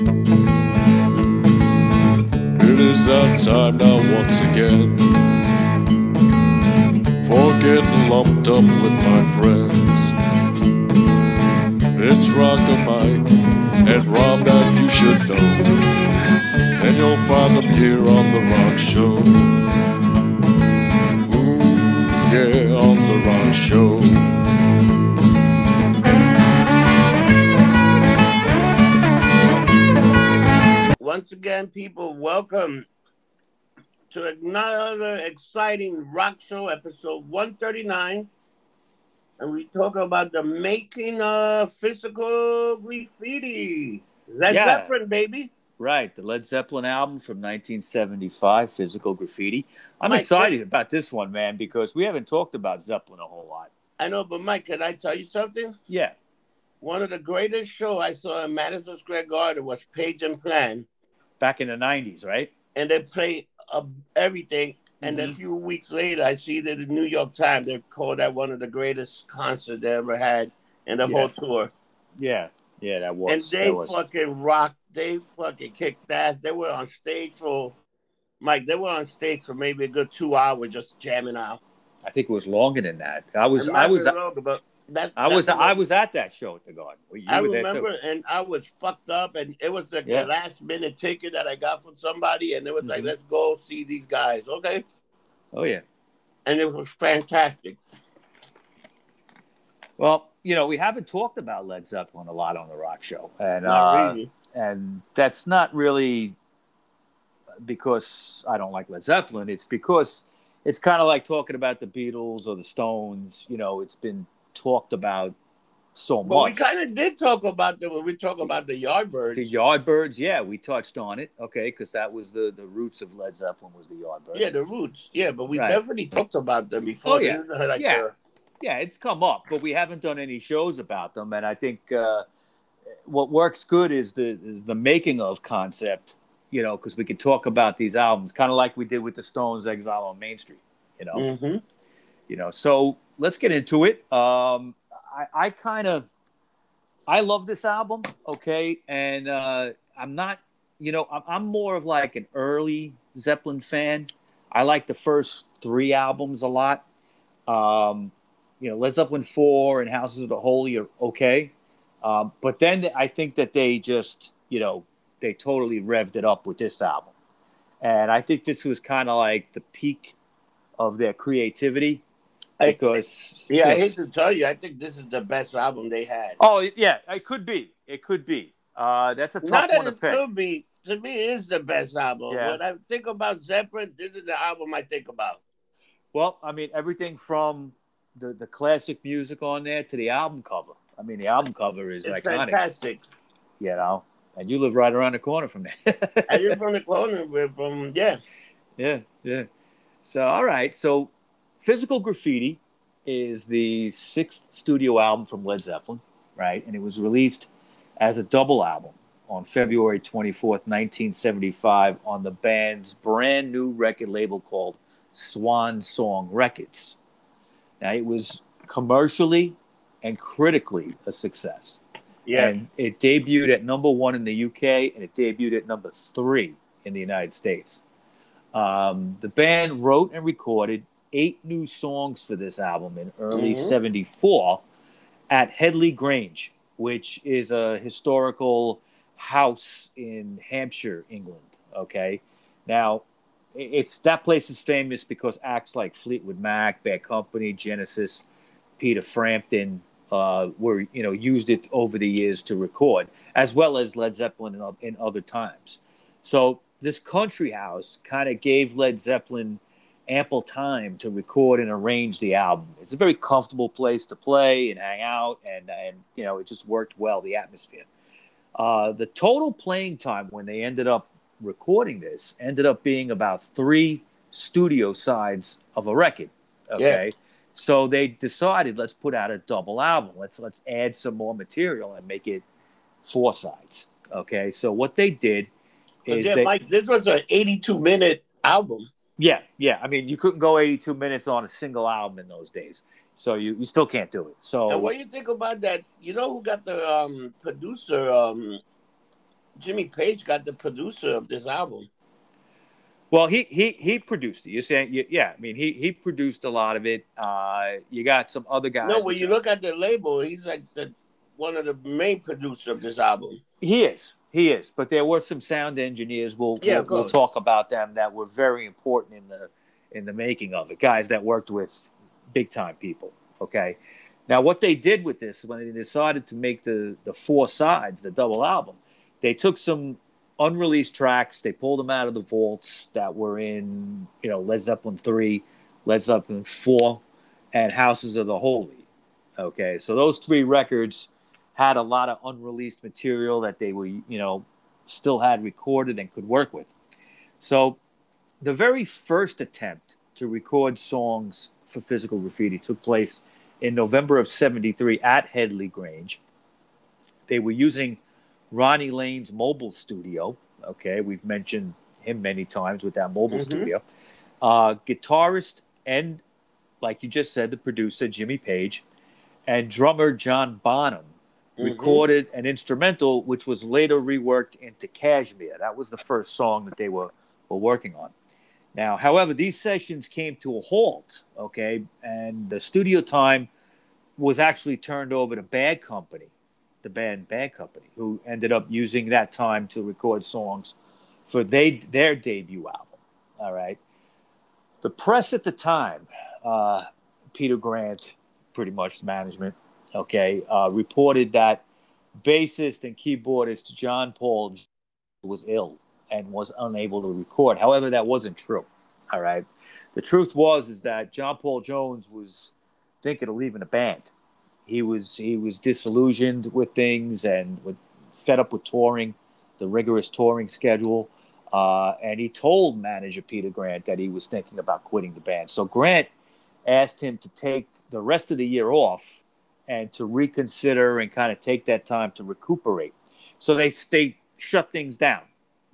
It is that time now once again. For getting lumped up with my friends. It's Rock and Mike and Rob that you should know. And you'll find them here on The Rock Show. Ooh, yeah, on The Rock Show Once again, people, welcome to another exciting rock show, episode 139. And we talk about the making of physical graffiti. Led Yeah. Zeppelin, baby. Right, the Led Zeppelin album from 1975, Physical Graffiti. I'm Mike, excited about this one, man, because we haven't talked about Zeppelin a whole lot. I know, but Mike, can I tell you something? Yeah, One of the greatest show I saw in Madison Square Garden was Page and Plant. Back in the 90s, right? And they played uh, everything. And then a few weeks later, I see that the New York Times, they called that one of the greatest concerts they ever had in the Yeah. whole tour. Yeah, yeah, that was. and they was. fucking rocked. They fucking kicked ass. They were on stage for, Mike. They were on stage for maybe a good two hours, just jamming out. I think it was longer than that. I was, I was, longer, but that, I was, I was at that show at the Garden. You I remember, and I was fucked up, and it was the Yeah. last minute ticket that I got from somebody, and it was like, Mhm. "Let's go see these guys," okay? Oh yeah. And it was fantastic. Well, you know, we haven't talked about Led Zeppelin a lot on the Rock Show, and Not uh, really. and that's not really because I don't like Led Zeppelin. It's because it's kind of like talking about the Beatles or the Stones. You know, it's been talked about so much. But we kind of did talk about them when we talk about the Yardbirds. the Yardbirds, yeah, we touched on it, okay, because that was the the roots of Led Zeppelin was the Yardbirds. yeah, the Roots. Yeah, but we Right. definitely talked about them before. Oh, yeah. Like Yeah. they're- yeah, it's come up, but we haven't done any shows about them. And I think uh, what works good is the is the making of concept, you know, because we could talk about these albums, kind of like we did with the Stones' Exile on Main Street, you know, Mhm. you know. So let's get into it. Um, I, I kind of I love this album, okay, and uh, I'm not, you know, I'm, I'm more of like an early Zeppelin fan. I like the first three albums a lot. Um, you know, Led Zeppelin four and Houses of the Holy are okay, um, but then I think that they just, you know, they totally revved it up with this album, and I think this was kind of like the peak of their creativity I- because Yeah, I hate to tell you, I think this is the best album they had. Oh yeah, it could be. It could be. Uh, that's a tough Not that one to it pick. could be. To me, it is the best album. Yeah. When I think about Zeppelin, this is the album I think about. Well, I mean, everything from the, the classic music on there to the album cover. I mean, the album cover is It's iconic, fantastic. you know. And you live right around the corner from there. I live from the corner we're from yeah. yeah, yeah. So, all right. So, Physical Graffiti is the sixth studio album from Led Zeppelin, right? And it was released as a double album on February 24th, 1975, on the band's brand new record label called Swan Song Records. Now, it was commercially and critically a success. Yeah. And it debuted at number one in the UK and it debuted at number three in the United States. Um, the band wrote and recorded eight new songs for this album in early Mhm. 74 at Headley Grange, which is a historical house in Hampshire, England. Okay. Now, it's that place is famous because acts like Fleetwood Mac, Bad Company, Genesis, Peter Frampton uh, were you know used it over the years to record, as well as Led Zeppelin in, in other times. So this country house kind of gave Led Zeppelin ample time to record and arrange the album. It's a very comfortable place to play and hang out, and and you know it just worked well the atmosphere. Uh, the total playing time when they ended up recording this ended up being about three studio sides of a record. Okay. So they decided let's put out a double album. Let's let's add some more material and make it four sides. Okay. So what they did But is yeah, they, Mike, this was an 82 minute album. Yeah, yeah. I mean, you couldn't go 82 minutes on a single album in those days. So you, you still can't do it. So And what do you think about that? You know who got the um, producer um, Jimmy Page got the producer of this album. Well, he he he produced it. You're saying, yeah. I mean, he he produced a lot of it. Uh, you got some other guys. No, when you look at the label, he's like the one of the main producers of this album. He is. He is. But there were some sound engineers. We'll Yeah, we'll, we'll talk about them that were very important in the in the making of it. Guys that worked with big time people. Okay. Now, what they did with this when they decided to make the the four sides, the double album, they took some unreleased tracks. They pulled them out of the vaults that were in, you know, Led Zeppelin three, Led Zeppelin four, and Houses of the Holy. Okay, so those three records had a lot of unreleased material that they were, you know, still had recorded and could work with. So, the very first attempt to record songs for Physical Graffiti took place in November of '73 at Headley Grange. They were using Ronnie Lane's mobile studio. Okay, we've mentioned him many times with that mobile Mhm. studio. Uh, guitarist and, like you just said, the producer Jimmy Page and drummer John Bonham Mhm. recorded an instrumental, which was later reworked into Kashmir. That was the first song that they were were working on. Now, however, these sessions came to a halt. Okay, and the studio time was actually turned over to Bad Company, the band Bad Company, who ended up using that time to record songs for they their debut album. All right. The press at the time, uh, Peter Grant, pretty much management, okay, uh, reported that bassist and keyboardist John Paul was ill and was unable to record. However, that wasn't true. All right. The truth was is that John Paul Jones was thinking of leaving the band. He was he was disillusioned with things and with, fed up with touring, the rigorous touring schedule. Uh, and he told manager Peter Grant that he was thinking about quitting the band. So Grant asked him to take the rest of the year off and to reconsider and kind of take that time to recuperate. So they they shut things down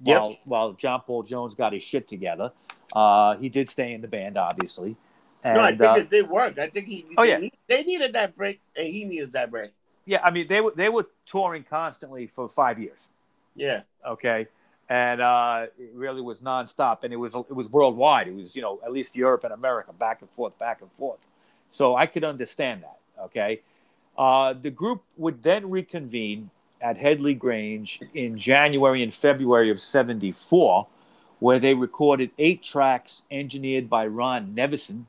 Yep. while while John Paul Jones got his shit together. Uh, he did stay in the band, obviously. And, no, I think uh, it did work. I think he. Oh, they yeah. they needed that break, and he needed that break. yeah, I mean they were they were touring constantly for five years. Yeah, okay and uh, it really was nonstop and it was it was worldwide it was you know at least europe and america back and forth back and forth so i could understand that okay uh, the group would then reconvene at headley grange in january and february of 74 where they recorded eight tracks engineered by ron nevison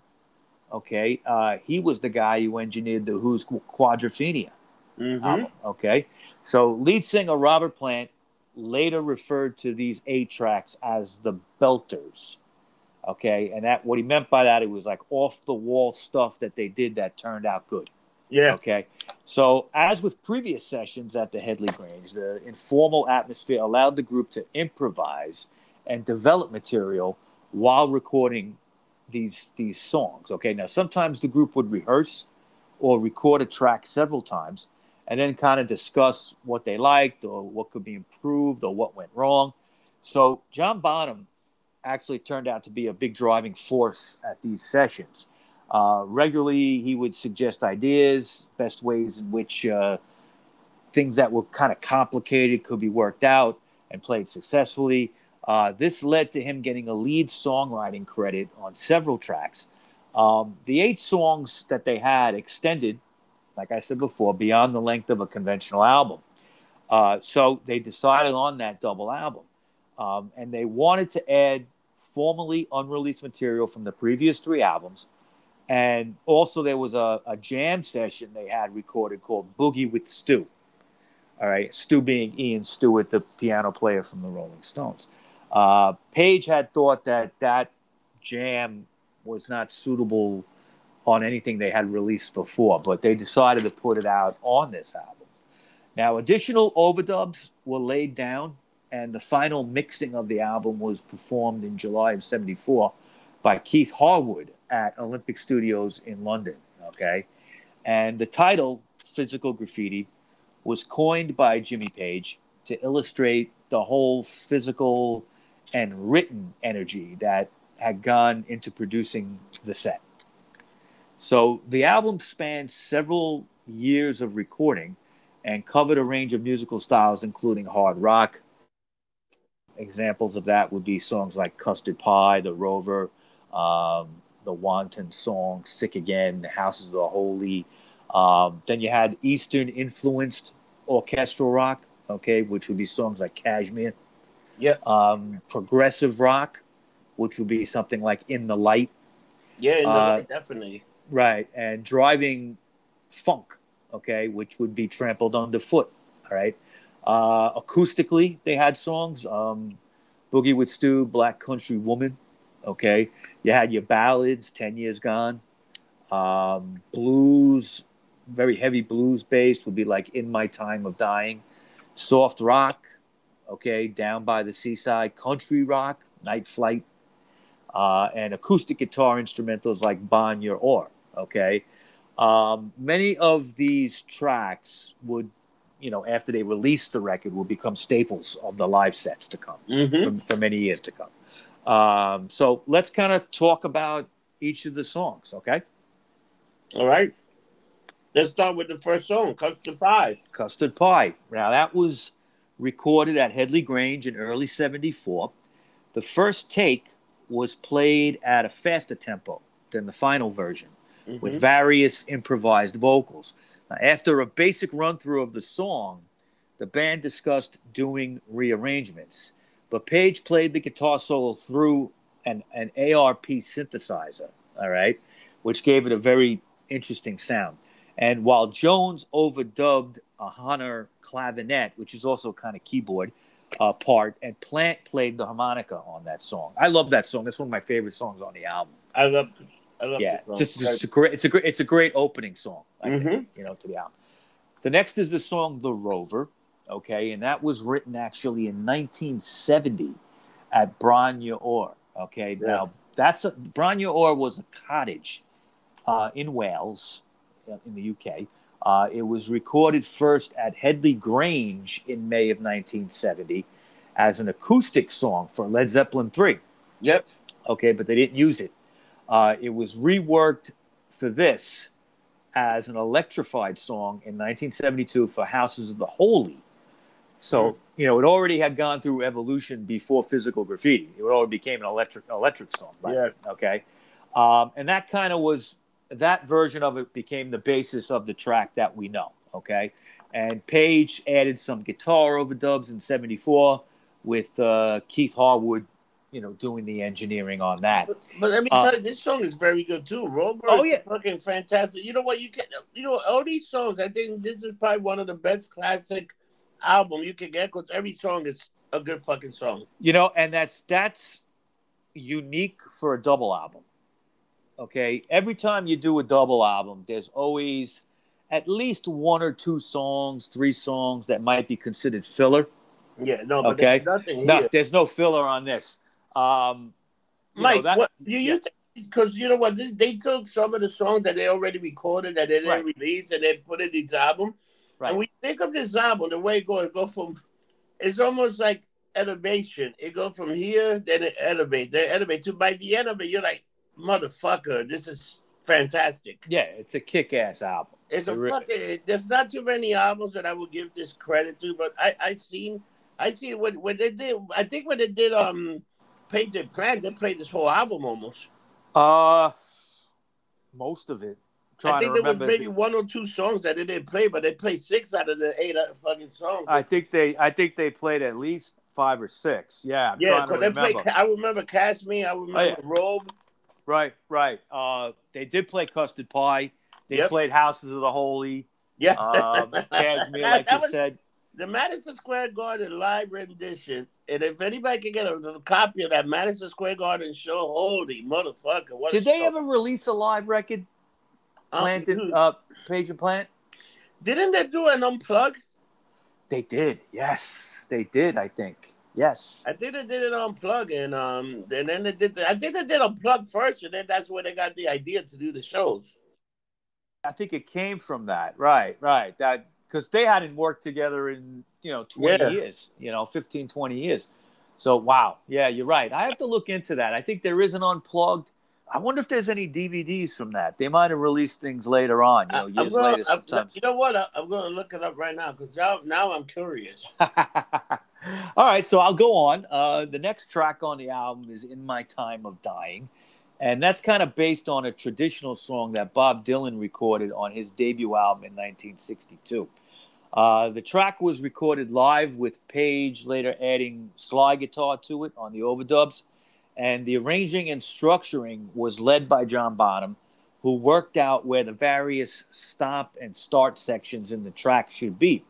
okay uh, he was the guy who engineered the who's quadrophenia hmm album. Okay, so lead singer Robert Plant later referred to these eight tracks as the Belters. Okay, and that what he meant by that it was like off the wall stuff that they did that turned out good. Yeah, Okay, so as with previous sessions at the Headley Grange, the informal atmosphere allowed the group to improvise and develop material while recording these these songs. Okay, now sometimes the group would rehearse or record a track several times and then kind of discuss what they liked or what could be improved or what went wrong. So John Bonham actually turned out to be a big driving force at these sessions. Uh, regularly, he would suggest ideas, best ways in which uh, things that were kind of complicated could be worked out and played successfully. Uh, this led to him getting a lead songwriting credit on several tracks. Um, the eight songs that they had extended, like I said before, beyond the length of a conventional album. Uh, so they decided on that double album. Um, and they wanted to add formerly unreleased material from the previous three albums. And also, there was a, a jam session they had recorded called Boogie with Stu. All right, Stu being Ian Stewart, the piano player from the Rolling Stones. Uh, Page had thought that that jam was not suitable on anything they had released before, but they decided to put it out on this album. Now, additional overdubs were laid down, and the final mixing of the album was performed in July of 74 by Keith Harwood at Olympic Studios in London. Okay. And the title, Physical Graffiti, was coined by Jimmy Page to illustrate the whole physical and written energy that had gone into producing the set. So the album spanned several years of recording and covered a range of musical styles, including hard rock, examples of that would be songs like Custard Pie, The Rover, um, The Wanton Song, Sick Again, The Houses of the Holy. Um, then you had Eastern influenced orchestral rock, okay, which would be songs like Kashmir. Yeah. Um, progressive rock, which would be something like In the Light. Yeah, no, Uh, definitely. Right. And driving funk, okay, which would be trampled underfoot. All right. Uh, acoustically, they had songs um, Boogie with Stu, Black Country Woman. Okay. You had your ballads, 10 Years Gone. Um, blues, very heavy blues based, would be like In My Time of Dying. Soft rock, okay, Down by the Seaside. Country rock, Night Flight. Uh, and acoustic guitar instrumentals like Bron-Yr-Aur. Okay. Um, many of these tracks would, you know, after they released the record, will become staples of the live sets to come hmm for, for many years to come. Um, so let's kind of talk about each of the songs, okay? All right. Let's start with the first song, Custard Pie. Custard Pie. Now, that was recorded at Headley Grange in early 74. The first take was played at a faster tempo than the final version. Mhm. with various improvised vocals. Now, after a basic run through of the song, the band discussed doing rearrangements, but Page played the guitar solo through an, an ARP synthesizer, all right, which gave it a very interesting sound. And while Jones overdubbed a Hohner clavinet, which is also kind of keyboard uh, part, and Plant played the harmonica on that song. I love that song. That's one of my favorite songs on the album I love, I love yeah, just, just a great. It's a great. It's a great opening song. I think Mhm. you know to the album. The next is the song "The Rover," okay, and that was written actually in 1970 at Bron-Yr-Aur. Okay, Yeah. now that's a, Bron-Yr-Aur was a cottage uh, in Wales, in the UK. Uh, it was recorded first at Headley Grange in May of 1970 as an acoustic song for Led Zeppelin 3 Yep. okay, but they didn't use it. Uh, it was reworked for this as an electrified song in 1972 for Houses of the Holy. So you know, it already had gone through evolution before physical graffiti. It already became an electric electric song. Right? Yeah. Okay, um, and that kind of was that version of it became the basis of the track that we know. Okay, and Page added some guitar overdubs in '74 with uh, Keith Harwood, you know, doing the engineering on that. But, but let me Uh, tell you, this song is very good too. Rover Oh, is yeah. fucking fantastic. You know what? You can, you know, all these songs. I think this is probably one of the best classic album you can get because every song is a good fucking song. You know, and that's that's unique for a double album. Okay, every time you do a double album, there's always at least one or two songs, three songs that might be considered filler. Yeah, no, but Okay. there's nothing No, there's no filler on this. Um, you know, Mike, that- what you you because you know what this, they took some of the songs that they already recorded that they didn't Right. release and they put it in this album. Right. And we think of this album the way it goes, it go from it's almost like elevation. It go from here, then it elevates, then it elevates to by the end of it, you're like, motherfucker, this is fantastic. yeah, it's a kick-ass album. It's a It fucking. There's not too many albums that I would give this credit to, but I I seen I see what what they did. I think when they did um Page and Plant, they played this whole album almost. Uh, most of it. I think there was maybe one or two songs that they didn't play, but they played six out of the eight uh, fucking songs. I think they. I think they played at least five or six. Yeah, I'm yeah, because they played. I remember Cast Me. I remember Oh, yeah. Robe. Right, right. Uh, they did play Custard Pie. They Yep. played Houses of the Holy. Yes, Um, Kashmir, like you was- said. the Madison Square Garden live rendition. And if anybody can get a, a copy of that Madison Square Garden show, holy motherfucker! Did they show. ever release a live record? Planted, dude, uh, Page and Plant. Didn't they do an unplug? They did. Yes, they did. I think. Yes. I think they did it unplug, and um, and then they did. The, I think they did unplug first, and then that's where they got the idea to do the shows. I think it came from that. Right, right. That because they hadn't worked together in you know 20 Yeah. years, you know, 15, 20 years. So wow, yeah, you're right. I have to look into that. I think there is an unplugged. I wonder if there's any DVDs from that. They might have released things later on, you know, years gonna- later I'm- sometimes. you know what? I, I'm going to look it up right now because now, now I'm curious. All right, so I'll go on. Uh, the next track on the album is "In My Time of Dying," and that's kind of based on a traditional song that Bob Dylan recorded on his debut album in 1962. Uh, the track was recorded live with Page later adding slide guitar to it on the overdubs, and the arranging and structuring was led by John Bonham, who worked out where the various stop and start sections in the track should be,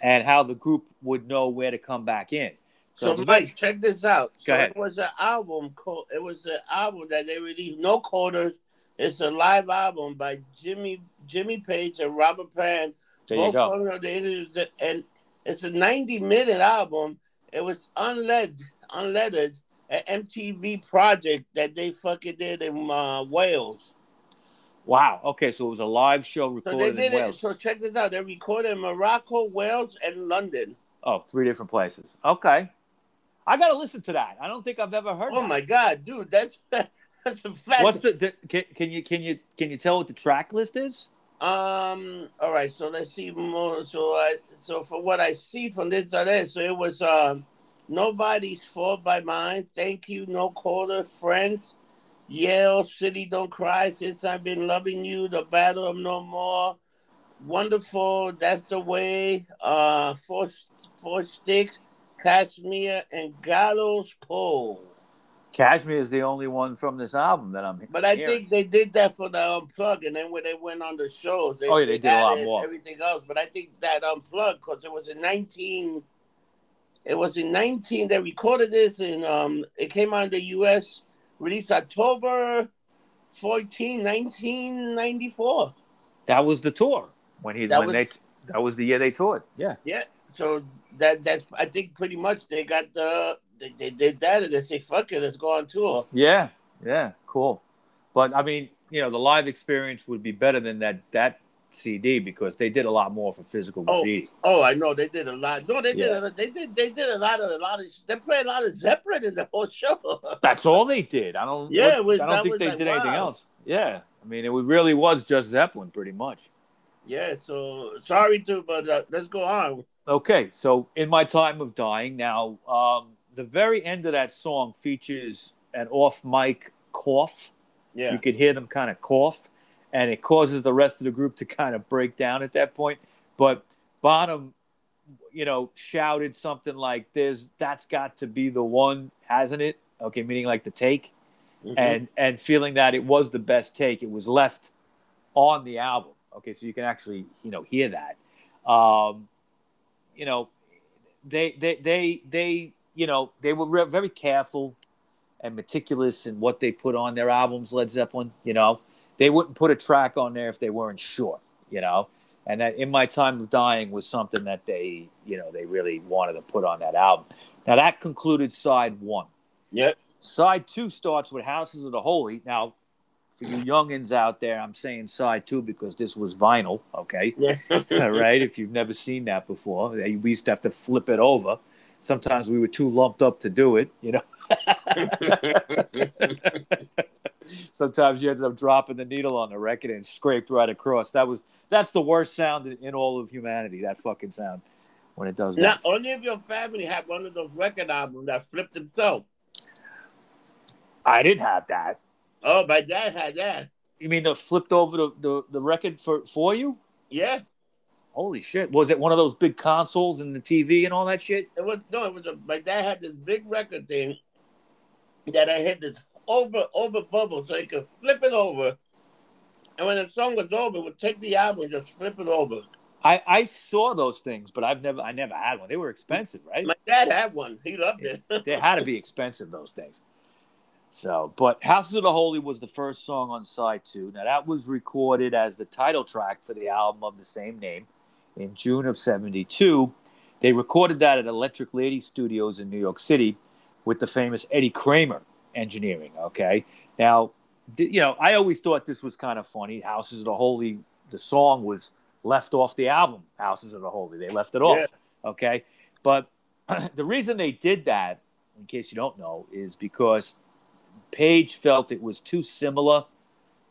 and how the group would know where to come back in. So, the- Mike, check this out. Go so ahead. it was an album called. It was an album that they released. No quarters. It's a live album by Jimmy Jimmy Page and Robert Plant. there you go. the and it's a 90 minute album. It was unled, unleaded, an MTV project that they fucking did in uh, Wales. Wow. Okay, so it was a live show So recorded they did in it. Wales. So check this out. They recorded in Morocco, Wales, and London. Oh, three different places. Okay. I got to listen to that. I don't think I've ever heard Oh that. my god, dude, that's that's a fact. What's the, the can, can you can you can you tell what the track list is? Um. All right. So let's see more. So I. So for what I see from this or that, so it was um, nobody's fault by mine. Thank you. No quarter. Friends. Yale City. Don't cry. Since I've been loving you. The battle of Evermore. Wonderful. That's the way. Uh. Four. Four stick. Kashmir and Gallows Pole. Kashmir is the only one from this album that I'm. But I hearing. think they did that for the unplug, and then when they went on the shows, they, Oh, yeah, they did a lot more. Everything else, but I think that unplug because it was in nineteen. It was in nineteen. They recorded this, and um, it came out in the U.S. Released October 14, 1994. that was the tour when he That when was- they that was the year they toured. Yeah. Yeah, so that that's I think pretty much they got the they, they did that, and they say fuck it, let's go on tour. Yeah. Yeah. Cool. But I mean, you know, the live experience would be better than that that CD because they did a lot more for physical Oh, graffiti. Oh, I know they did a lot. No, they did. Yeah. A, they did. They did a lot of a lot of. They played a lot of Zeppelin in the whole show. That's all they did. I don't. Yeah, was- I don't think they like, did anything else. Yeah. I mean, it really was just Zeppelin, pretty much. yeah. So sorry to, but uh, let's go on. Okay, so in my time of dying, now um, the very end of that song features an off mic cough. Yeah. You could hear them kind of cough, and it causes the rest of the group to kind of break down at that point. But Bonham, you know, shouted something like, "There's that's got to be the one, hasn't it?" Okay, meaning like the take, Mhm. and and feeling that it was the best take. It was left on the album. Okay, so you can actually you know hear that. Um, you know, they they they they you know they were re- very careful and meticulous in what they put on their albums. Led Zeppelin, you know, they wouldn't put a track on there if they weren't sure. You know, and that in my time of dying was something that they you know they really wanted to put on that album. Now that concluded side one. Yep. Side two starts with Houses of the Holy. Now, for you youngins out there, I'm saying side two because this was vinyl, okay? Yeah. All right, if you've never seen that before, we used to have to flip it over. Sometimes we were too lumped up to do it, you know. Sometimes you ended up dropping the needle on the record and scraped right across. That was that's the worst sound in, all of humanity. That fucking sound when it does that. now, only if your family had one of those record albums that flipped himself. I didn't have that. Oh, my dad had that. You mean the flipped over the, the, the record for, for you? Yeah. Holy shit! Was it one of those big consoles and the TV and all that shit? It was no, it was a. My dad had this big record thing that I had this over over bubble so he could flip it over, and when the song was over, would take the album and just flip it over. I, I saw those things, but I've never I never had one. They were expensive, right? My dad had one. He loved it. they had to be expensive those things. So, but Houses of the Holy was the first song on side two. Now that was recorded as the title track for the album of the same name in June of '72. They recorded that at Electric Lady Studios in New York City with the famous Eddie Kramer engineering. Okay, now you know I always thought this was kind of funny. Houses of the Holy, the song was left off the album. Houses of the Holy, they left it off. Okay, but the reason they did that, in case you don't know, is because Page felt it was too similar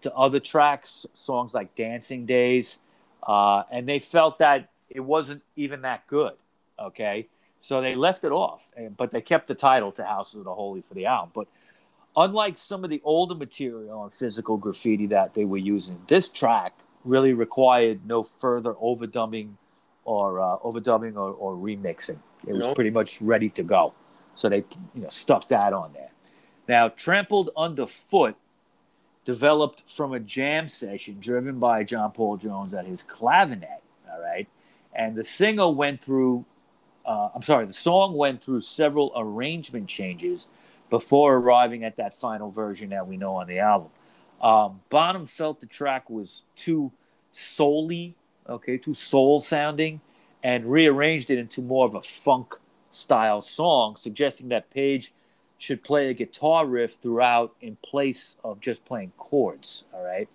to other tracks, songs like Dancing Days, uh, and they felt that it wasn't even that good. Okay. So they left it off, but they kept the title to Houses of the Holy for the album. But unlike some of the older material on physical graffiti that they were using, this track really required no further overdubbing or uh, overdubbing or, or remixing. It was No. pretty much ready to go. So they you know stuck that on there. Now, Trampled Underfoot developed from a jam session driven by John Paul Jones at his clavinet. All right. And the singer went through, uh, I'm sorry, the song went through several arrangement changes before arriving at that final version that we know on the album. Um, Bonham felt the track was too soul-y, okay, too soul sounding, and rearranged it into more of a funk style song, suggesting that Page should play a guitar riff throughout in place of just playing chords. All right.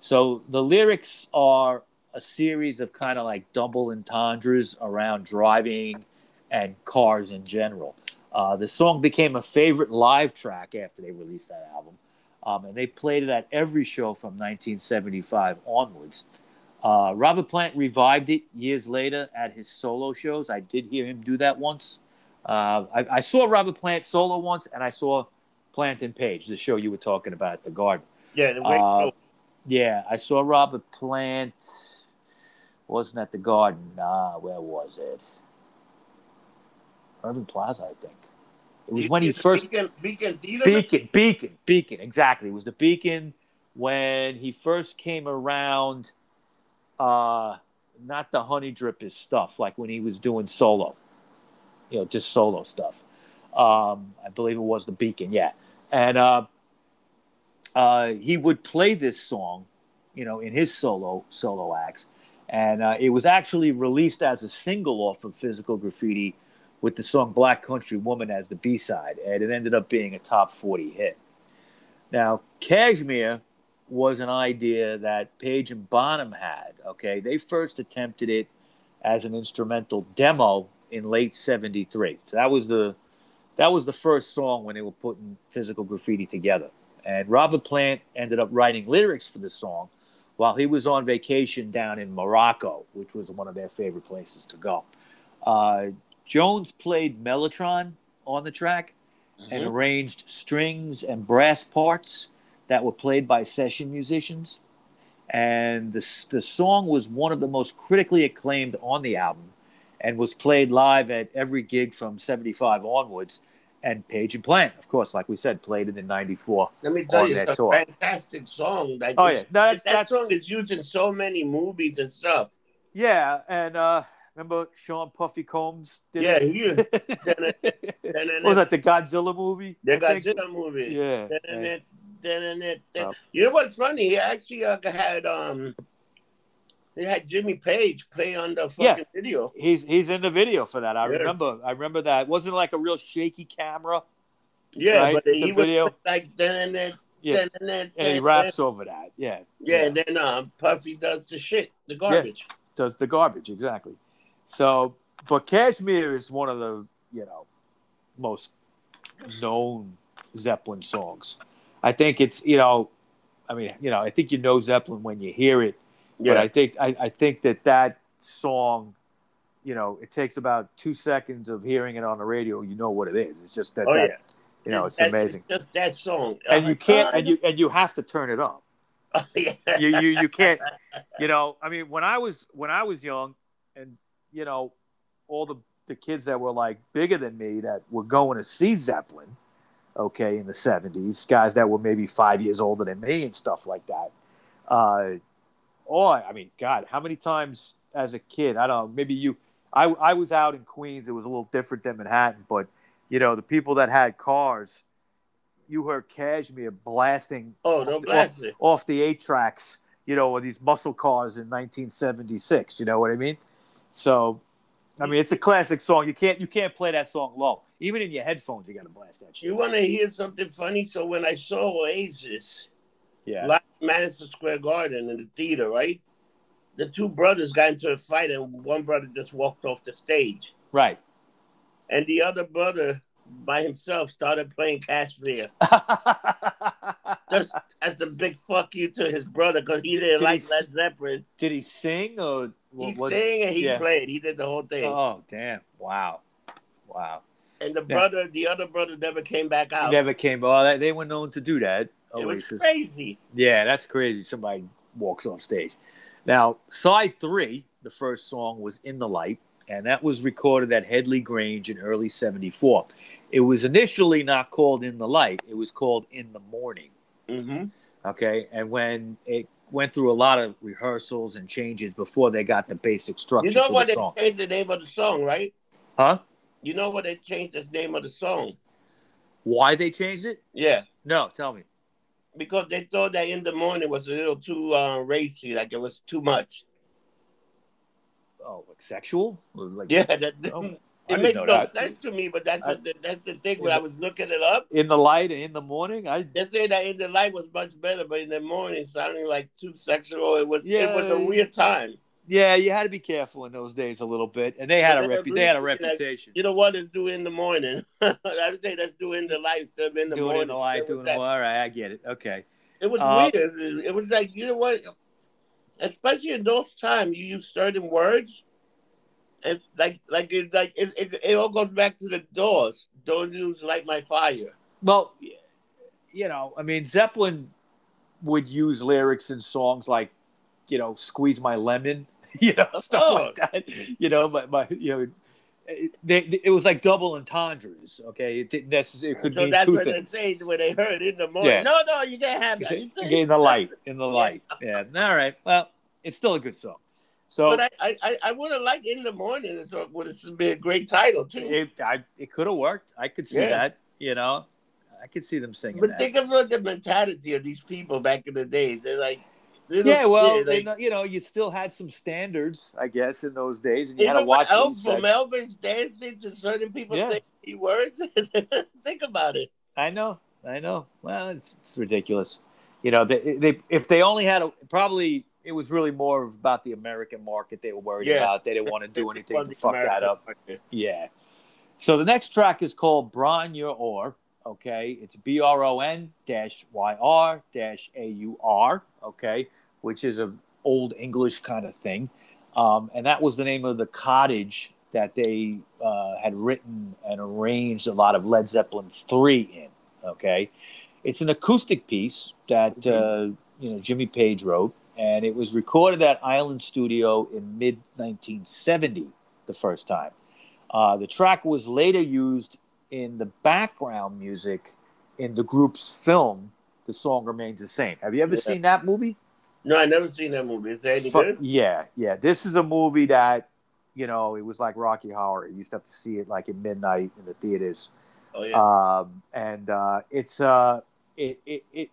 So the lyrics are a series of kind of like double entendres around driving and cars in general. Uh, the song became a favorite live track after they released that album. Um, and they played it at every show from 1975 onwards. Uh, Robert Plant revived it years later at his solo shows. I did hear him do that once. Uh, I, I saw Robert Plant solo once, and I saw Plant and Page, the show you were talking about at the Garden. Yeah, the way Uh, Yeah, I saw Robert Plant. Wasn't at the Garden. Uh, where was it? Irving Plaza, I think. It was when he first Beacon, Beacon Theater. Beacon, Beacon, Beacon. Exactly, it was the Beacon when he first came around. Uh, not the Honey Drippers stuff, like when he was doing solo, you know, just solo stuff. Um, I believe it was the Beacon, yeah. And uh, uh, he would play this song, you know, in his solo solo acts, and uh, it was actually released as a single off of Physical Graffiti with the song Black Country Woman as the B side, and it ended up being a top 40 hit. Now, Kashmir was an idea that Page and Bonham had. Okay, they first attempted it as an instrumental demo in late '73. So that was the that was the first song when they were putting physical graffiti together. And Robert Plant ended up writing lyrics for the song while he was on vacation down in Morocco, which was one of their favorite places to go. Uh, Jones played Mellotron on the track and Mhm. arranged strings and brass parts that were played by session musicians. And the, the song was one of the most critically acclaimed on the album and was played live at every gig from 75 onwards. And Page and Plant, of course, like we said, played it in 94 Let me tell you, that it's a tour. fantastic song. Like Oh, this- yeah. That's, that that's, song is used in so many movies and stuff. yeah. And uh, remember Sean Puffy Combs did Yeah, it? he is. what was that, the Godzilla movie? The I think? Godzilla movie. Yeah. Dun-dun-dun. Oh. You know what's funny? He actually uh, had um, he had Jimmy Page play on the Yeah. fucking video. He's he's in the video for that. I Yeah. remember. I remember that. It wasn't like a real shaky camera. Yeah, Right, but the he was video. like dun-dun-dun, Yeah. dun-dun-dun, And he dun-dun. raps over that. Yeah. Yeah, and then uh, Puffy does the shit, the garbage. Does the garbage exactly. So, but Kashmir is one of the you know most known Zeppelin songs. I think it's you know, I mean you know I think you know Zeppelin when you hear it. Yeah, But I think I, I think that that song, you know, it takes about two seconds of hearing it on the radio. You know what it is. It's just that, oh that yeah, you know, it's that- amazing. just that song, And you can't, Uh, and you and you have to turn it up. Oh, yeah. You you you can't. You know, I mean, when I was when I was young, and you know, all the the kids that were like bigger than me that were going to see Zeppelin, okay, in the seventies, guys that were maybe five years older than me and stuff like that. Uh, oh, I mean, God, how many times as a kid? I don't know. Maybe you. I I was out in Queens. It was a little different than Manhattan, but you know, the people that had cars, you heard Kashmir blasting Oh, no off, the- blast it. off the eight tracks, you know, or these muscle cars in 1976. You know what I mean? So, I mean, it's a classic song. You can't you can't play that song low. Even in your headphones, you got to blast that shit. You want to hear something funny? So when I saw Oasis yeah. live at Madison Square Garden in the theater, right? The two brothers got into a fight, and one brother just walked off the stage, Right. and the other brother by himself started playing Kashmir. Just as a big fuck you to his brother because he didn't Did like he- Led Zeppelin. Did he sing or He what was sang and he Yeah. played. He did the whole thing. Oh, damn! Wow. Wow. and the Yeah. brother, the other brother, never came back He out. never came. Oh, they- they were known to do that. it was crazy. Yeah, that's crazy. Somebody walks off stage. Now, side three, the first song was In the Light, and that was recorded at Headley Grange in early 74. It was initially not called In the Light, it was called In the Morning. hmm Okay. And when it went through a lot of rehearsals and changes before they got the basic structure You know what the they song. changed the name of the song, right? Huh? You know what they changed the name of the song? Why they changed it? Yeah, No, tell me. because they thought that in the morning was a little too uh, racy, like it was too much. Oh, like sexual? Like, Yeah, that, Oh, it makes no that. sense to me. But that's I- the, that's the thing. When I was looking it up, In the light in the morning? I they say that in the light was much better, but in the morning sounding like too sexual. It was yeah, it was a weird time. Yeah, you had to be careful in those days a little bit, and they had a repu- they had a like- reputation. You know what? Let's do in the morning. I would say let's do in the light instead of in the doing morning. in the light, doing that- the all right. I get it. Okay. It was Uh, weird. It was like you know what, especially in those times, you use certain words, and like like it like it, it, it all goes back to the doors. Don't use like my fire. Well, you know, I mean, Zeppelin would use lyrics in songs like, you know, "Squeeze My Lemon," you know, stuff Oh. like that. You know, but my, you know. It, they, it was like double entendres. Okay, it didn't necessarily. It could so mean that's two what things. they say when they heard in the morning. Yeah. No, no, you can't have that. You in the light, in the light. Yeah. All right. Well, it's still a good song. So But I, I, I- I would have liked in the morning. So would have been a great title too. it, I, it could have worked. I could see Yeah. that. You know, I could see them singing But that. think of the mentality of these people back in the days. They're like, yeah, well, kid, they you know, you still had some standards, I guess, in those days, and you had to watch. what you Elf said. from Elvis dancing to certain people Yeah. saying key words. Think about it. I know, I know. Well, it's, it's ridiculous. You know, they, they if they only had a probably it was really more about the American market they were worried Yeah. about. They didn't want to do anything to fuck that up. market. Yeah. So the next track is called Bron-Yr-Aur. Okay. It's B R O N dash Y R dash A U R. Okay. Which is a old English kind of thing. Um, and that was the name of the cottage that they uh, had written and arranged a lot of Led Zeppelin 3 in. Okay. It's an acoustic piece that, uh, you know, Jimmy Page wrote. And it was recorded at Island Studio in mid 1970 the first time. Uh, the track was later used in the background music in the group's film. The song remains the same. Have you ever Yeah. seen that movie? No, I never seen that movie. Is that any Fu- good? Yeah, yeah. This is a movie that, you know, it was like Rocky Horror. You used to have to see it like at midnight in the theaters. Oh yeah. Um, and uh, it's uh, it it, it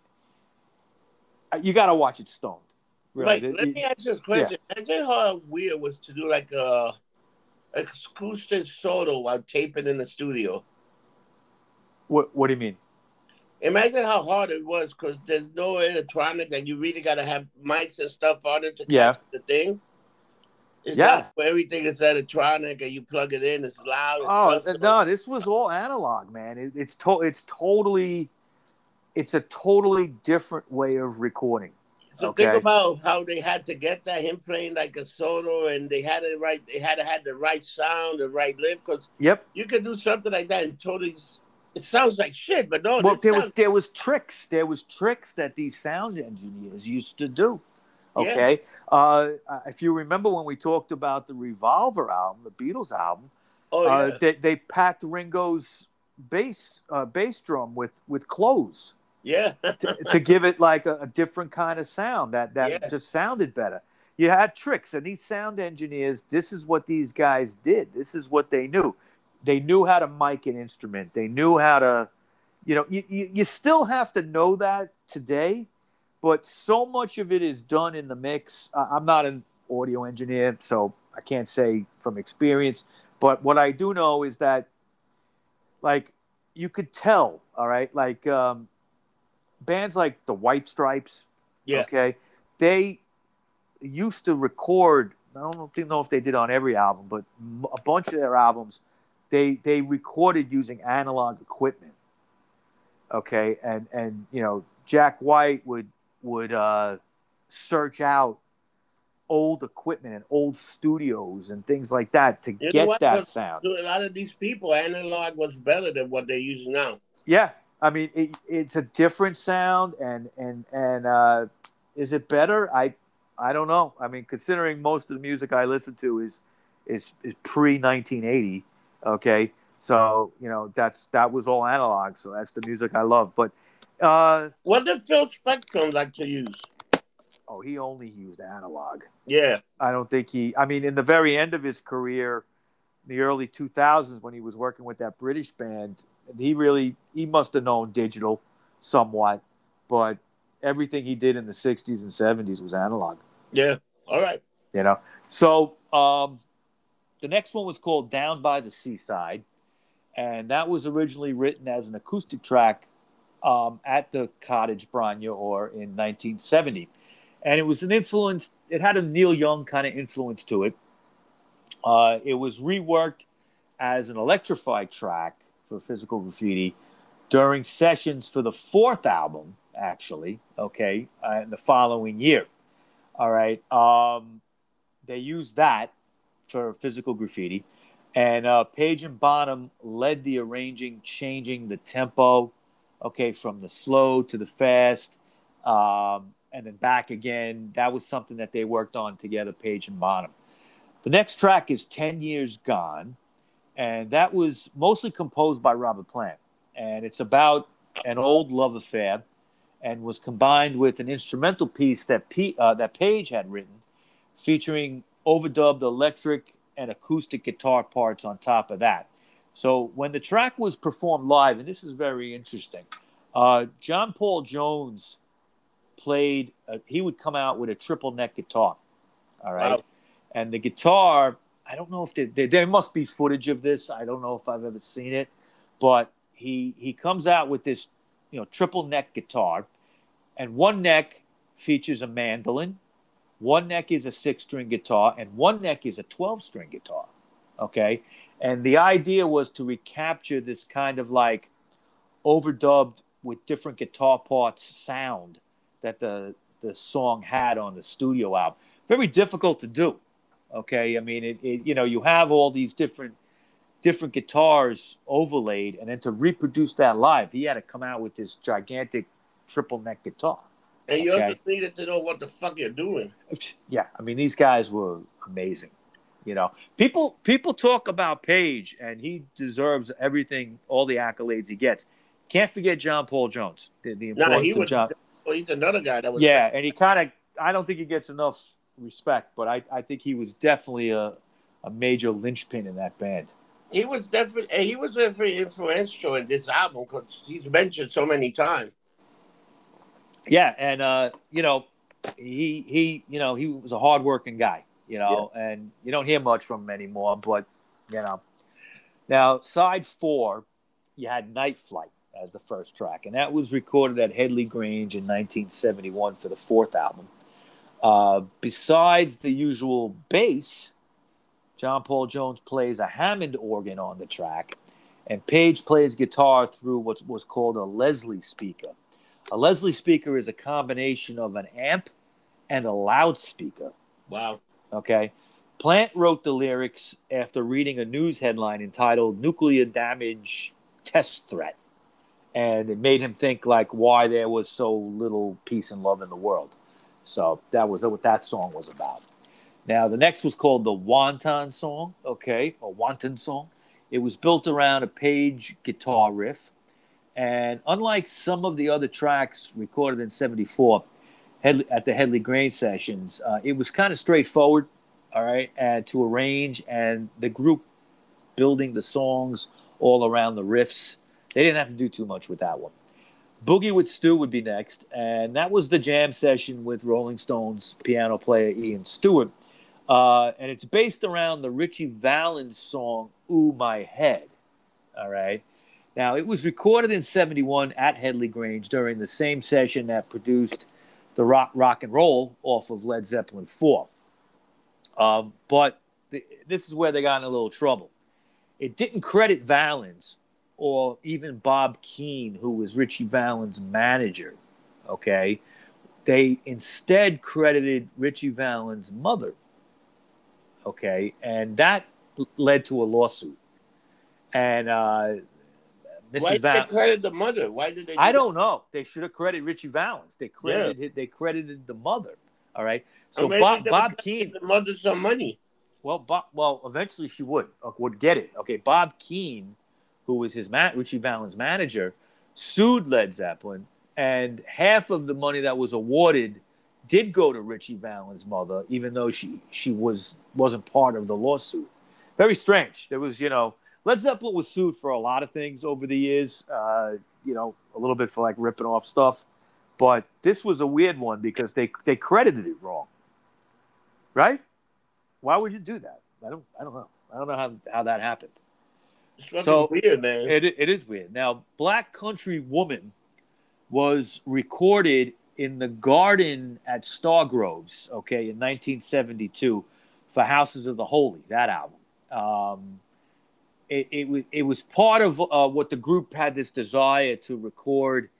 you got to watch it stoned. like, It- let it- me ask you this question. Imagine how weird was to do like a acoustic solo while taping in the studio. what what do you mean? Imagine how hard it was because there's no electronic and you really got to have mics and stuff on it to Yeah. the thing. It's Yeah. where everything is electronic and you plug it in, it's loud. And Oh no, this was all analog, man. It, it's to, it's totally, it's a totally different way of recording. So Okay. think about how they had to get that him playing like a solo, and they had it right. They had to have the right sound, the right lift, because Yep. you could do something like that and totally. It sounds like shit, but no. well, there was there was tricks. There was tricks that these sound engineers used to do. Yeah. Okay. Uh, if you remember when we talked about the Revolver album, the Beatles album, oh yeah, uh, they, they packed Ringo's bass uh, bass drum with with clothes. yeah, to, to give it like a, a different kind of sound that that Yeah. just sounded better. You had tricks, and these sound engineers. This is what these guys did. This is what they knew. They knew how to mic an instrument. They knew how to, you know, you, you, you still have to know that today, but so much of it is done in the mix. I'm not an audio engineer, so I can't say from experience. But what I do know is that, like, you could tell. All right, like um, bands like the White Stripes. Yeah. Okay, they used to record. I don't know if they did on every album, but a bunch of their albums, they they recorded using analog equipment. Okay, and and you know Jack White would would uh, search out old equipment and old studios and things like that to You get that sound. To a lot of these people, analog was better than what they use now. Yeah, I mean it, it's a different sound, and and and uh, is it better? I I don't know. I mean, considering most of the music I listen to is is is pre 1980. Okay, so you know that's that was all analog, so that's the music I love. But uh, What did Phil Spector like to use? oh, he only used analog. Yeah, I don't think he. I mean, in the very end of his career, in the early 2000s, when he was working with that British band, he really he must have known digital somewhat, but everything he did in the 60s and 70s was analog. yeah. All right. You know. So um, the next one was called "Down by the Seaside," and that was originally written as an acoustic track um, at the Cottage Bron-Yr-Aur in 1970 and it was an influence. It had a Neil Young kind of influence to it. Uh, it was reworked as an electrified track for Physical Graffiti during sessions for the fourth album, actually. Okay, uh, the following year. All right, um, they used that for Physical Graffiti, and uh, Page and Bonham led the arranging, changing the tempo. Okay, from the slow to the fast. Um, and then back again. That was something that they worked on together, Page and Bonham. The next track is 10 Years Gone, and that was mostly composed by Robert Plant. And it's about an old love affair and was combined with an instrumental piece that, P, uh, that Page had written, featuring overdubbed electric and acoustic guitar parts on top of that. So when the track was performed live, and this is very interesting, uh, John Paul Jones played uh, he would come out with a triple neck guitar all right? Wow. and the guitar i don't know if there, there, there must be footage of this. I don't know if i've ever seen it. But he he comes out with this you know triple neck guitar. And one neck features a mandolin one neck is a six string guitar and one neck is a 12 string guitar okay and the idea was to recapture this kind of like overdubbed with different guitar parts sound that the the song had on the studio album. Very difficult to do. Okay, I mean, it, it you know you have all these different different guitars overlaid, and then to reproduce that live, he had to come out with this gigantic triple neck guitar. And you Okay. also needed to know what the fuck you're doing. Yeah, I mean these guys were amazing. You know, people people talk about Page, and he deserves everything, all the accolades he gets. Can't forget John Paul Jones. The, the Nah, he of was. John. Well, he's another guy that was. Yeah, and he kind of, I don't think he gets enough respect, but I, I think he was definitely a, a major linchpin in that band. He was definitely. He was very influential in this album because he's mentioned so many times. Yeah, and uh, you know, he he, you know, he was a hardworking guy, you know, and you don't hear much from him anymore. But you know, now side four, you had Night Flight as the first track, and that was recorded at Headley Grange in 1971 for the fourth album. Uh, besides the usual bass, John Paul Jones plays a Hammond organ on the track, and Page plays guitar through what was called a Leslie speaker. A Leslie speaker is a combination of an amp and a loudspeaker. Wow. Okay. Plant wrote the lyrics after reading a news headline entitled Nuclear Damage Test Threat. And it made him think like why there was so little peace and love in the world. So that was what that song was about. Now the next was called the Wanton song, okay, a Wanton song. It was built around a Page guitar riff. And unlike some of the other tracks recorded in 74 Headley, at the Headley Grange sessions, uh, it was kind of straightforward, all right, and to arrange, and the group building the songs all around the riffs. They didn't have to do too much with that one. Boogie with Stu would be next, and that was the jam session with Rolling Stones piano player Ian Stewart. Uh, and it's based around the Richie Valens song "Ooh My Head." All right. Now it was recorded in '71 at Headley Grange during the same session that produced the rock, rock and roll off of Led Zeppelin 4. Um, but the, this is where they got in a little trouble. It didn't credit Valens or even Bob Keane, who was Richie Valens' manager. Okay, they instead credited Richie Valens' mother. Okay, and that led to a lawsuit. And uh, Mrs. Why did Val- they credit the mother? Why did they? I do don't know. They should have credited Richie Valens. They credited they credited the mother. All right. So Bob Bob give The mother some money. Well, Bob, well, eventually she would uh, would get it. Okay, Bob Keane, who was his man, Richie Valens' manager, sued Led Zeppelin, and half of the money that was awarded did go to Richie Valens' mother, even though she she was wasn't part of the lawsuit. Very strange. There was, you know, Led Zeppelin was sued for a lot of things over the years. Uh, you know, a little bit for like ripping off stuff, but this was a weird one because they they credited it wrong. Right? Why would you do that? I don't. I don't know. I don't know how, how that happened. It's So- weird, man. It, it is weird. Now, Black Country Woman was recorded in the garden at Stargroves, okay, in 1972 for Houses of the Holy, that album. Um, it, it, was, it was part of uh, what the group had this desire to record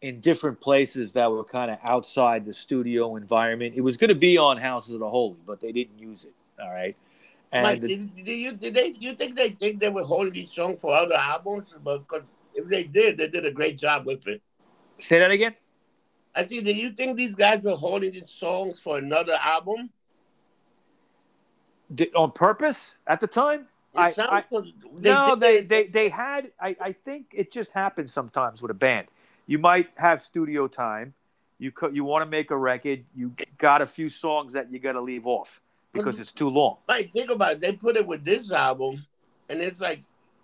in different places that were kind of outside the studio environment. It was going to be on Houses of the Holy, but they didn't use it, all right? And Mike, the- did, did you did they you think they think they were holding these songs for other albums? Because if they did, they did a great job with it. say that again? I see. Do you think these guys were holding these songs for another album? Did, on purpose at the time? I- I- 'cause no, they, they they had. I, I think it just happens sometimes with a band. You might have studio time. You co- you want to make a record. You got a few songs that you got to leave off because it's too long. Mike, think about it. They put it with this album, and it's like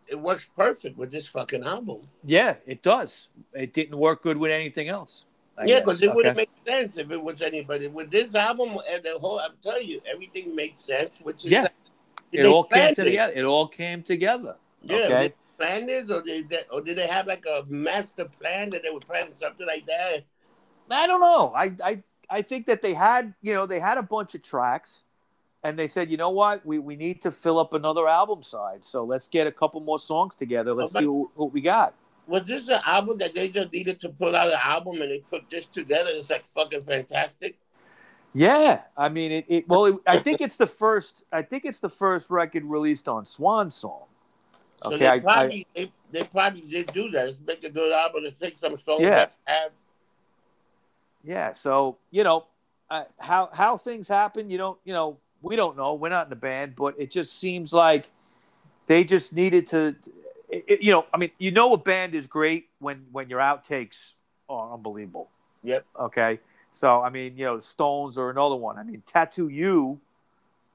it works perfect with this fucking album. Yeah, it does. It didn't work good with anything else. I yeah, because it Okay. wouldn't make sense if it was anybody. With this album and the whole, I'm telling you, everything makes sense. Which is Yeah. like, It all came planned it. together. It all came together. Yeah, Okay. this, or did they, or did they have like a master plan that they were planning something like that? I don't know. I, I I think that they had, you know, they had a bunch of tracks and they said, you know what, we, we need to fill up another album side. So let's get a couple more songs together. Let's Oh, see what, what we got. Was this an album that they just needed to put out an album and they put this together? It's like fucking fantastic. Yeah. I mean, it, it well, it, I think it's the first, I think it's the first record released on Swan Song. So Okay. they I, I, probably they, they probably did do that. Let's make a good album and take some songs Yeah. have yeah. So, you know, uh, how, how things happen, you don't, you know, we don't know. We're not in the band, but it just seems like they just needed to, it- you know, I mean, you know, a band is great when, when your outtakes are unbelievable. Yep. Okay. So I mean, you know, Stones or another one. I mean, Tattoo You,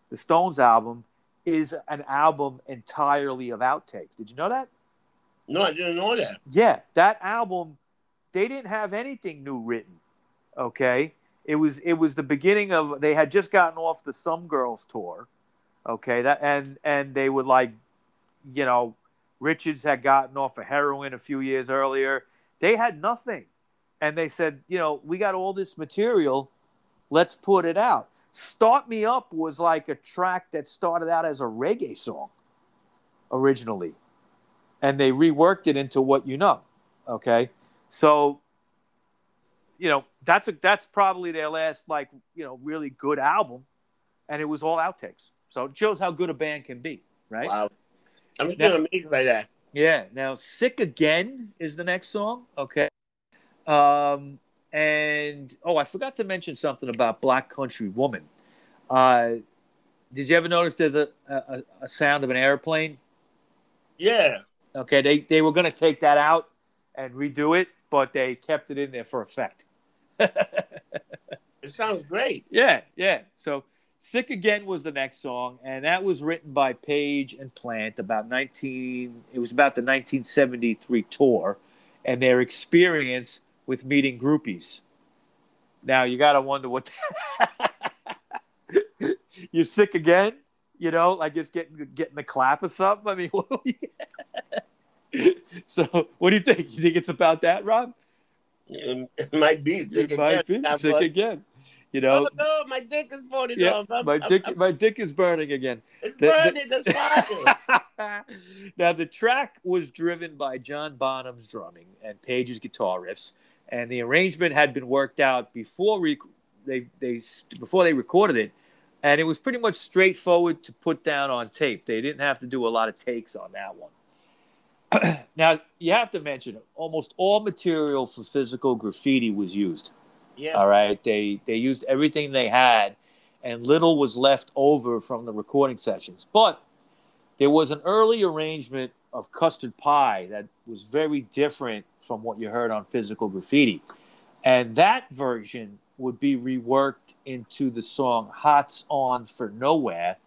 the Stones album, is an album entirely of outtakes. Did you know that? No, I didn't know that. Yeah, that album, they didn't have anything new written. Okay. It was it was the beginning of they had just gotten off the Some Girls tour. Okay, that and and they would like, you know, Richards had gotten off of heroin a few years earlier. They had nothing. And they said, you know, we got all this material, let's put it out. Start Me Up was like a track that started out as a reggae song originally. And they reworked it into what you know. Okay. So, you know, that's a that's probably their last like, you know, really good album. And it was all outtakes. So it shows how good a band can be, right? Wow. I'm still amazed by that. Yeah. Now, "Sick Again" is the next song. Okay. Um, and oh, I forgot to mention something about "Black Country Woman." Uh, did you ever notice there's a, a a sound of an airplane? Yeah. Okay, they they were going to take that out and redo it, but they kept it in there for effect. It sounds great. Yeah, yeah. So Sick Again was the next song, and that was written by Page and Plant about 19, it was about the 1973 tour and their experience with meeting groupies. Now you got to wonder what you're sick again, you know, like just getting getting the clap or something. I mean, so what do you think? You think it's about that, Rob? It, might be. Sick it might again. be sick again. You know, Oh no, my dick is falling Yeah, off. I'm- my I'm- dick, I'm- my dick is burning again. it's the- the- burning. That's fire. now the track was driven by John Bonham's drumming and Page's guitar riffs. And the arrangement had been worked out before rec- they they before they recorded it, and it was pretty much straightforward to put down on tape. They didn't have to do a lot of takes on that one. now you have to mention almost all material for physical graffiti was used. Yeah. All right, they they used everything they had, and little was left over from the recording sessions. But there was an early arrangement of custard pie that was very different from what you heard on physical graffiti, and that version would be reworked into the song "Hots On for Nowhere,"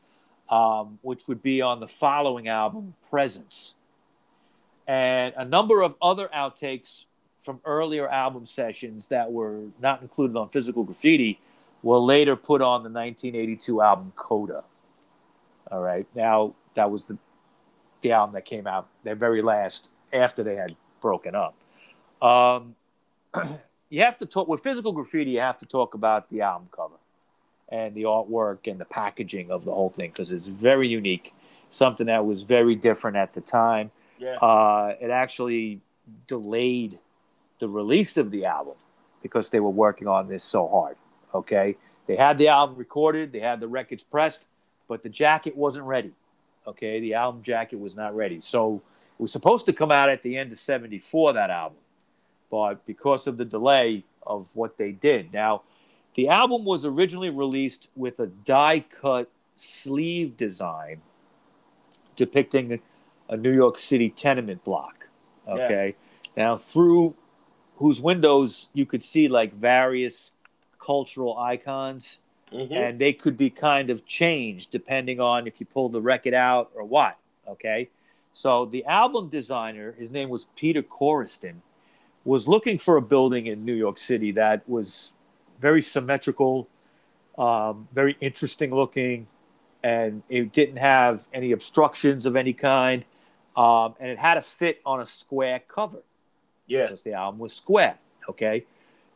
um, which would be on the following album, "Presence." And a number of other outtakes from earlier album sessions that were not included on Physical Graffiti were later put on the 1982 album Coda. All right. Now, that was the, the album that came out, their very last, after they had broken up. Um, you have to talk, with Physical Graffiti, you have to talk about the album cover and the artwork and the packaging of the whole thing because it's very unique, something that was very different at the time. Yeah. Uh, it actually delayed the release of the album because they were working on this so hard. Okay, they had the album recorded, they had the records pressed, but the jacket wasn't ready. Okay, the album jacket was not ready, so it was supposed to come out at the end of '74. That album, but because of the delay of what they did, now the album was originally released with a die cut sleeve design depicting a New York City tenement block. Okay. Now, through whose windows you could see like various cultural icons, Mhm. and they could be kind of changed depending on if you pulled the record out or what. Okay. So the album designer, his name was Peter Corriston, was looking for a building in New York City that was very symmetrical, um, very interesting looking, and it didn't have any obstructions of any kind, um, and it had to fit on a square cover Yeah. because the album was square. Okay.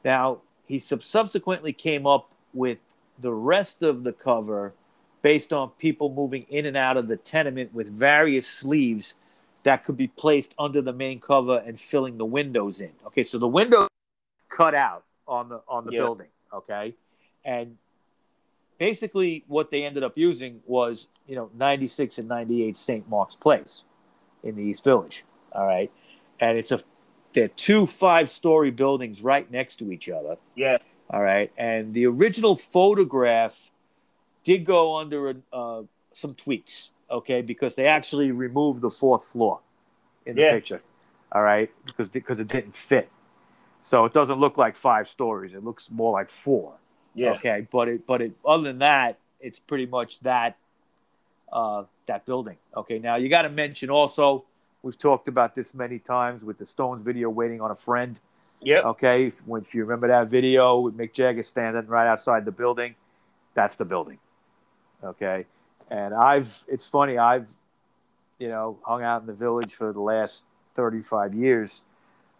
Now, he sub- subsequently came up with the rest of the cover based on people moving in and out of the tenement with various sleeves that could be placed under the main cover and filling the windows in. Okay, so the window cut out on the on the Yeah. building. Okay, and basically what they ended up using was you know 96 and 98 St. Mark's Place in the East Village. All right, and it's a they're two five story buildings right next to each other. Yeah. All right, and the original photograph did go under uh, some tweaks. Okay, because they actually removed the fourth floor in the Yeah. picture. All right, because because it didn't fit. So it doesn't look like five stories. It looks more like four. Yeah. Okay, but it but it other than that, it's pretty much that uh, that building. Okay, now you got to mention also we've talked about this many times with the Stones video, "Waiting on a Friend." Yeah. Okay, if, if you remember that video with Mick Jagger standing right outside the building, that's the building. Okay, and I've it's funny I've you know hung out in the village for the last thirty five years,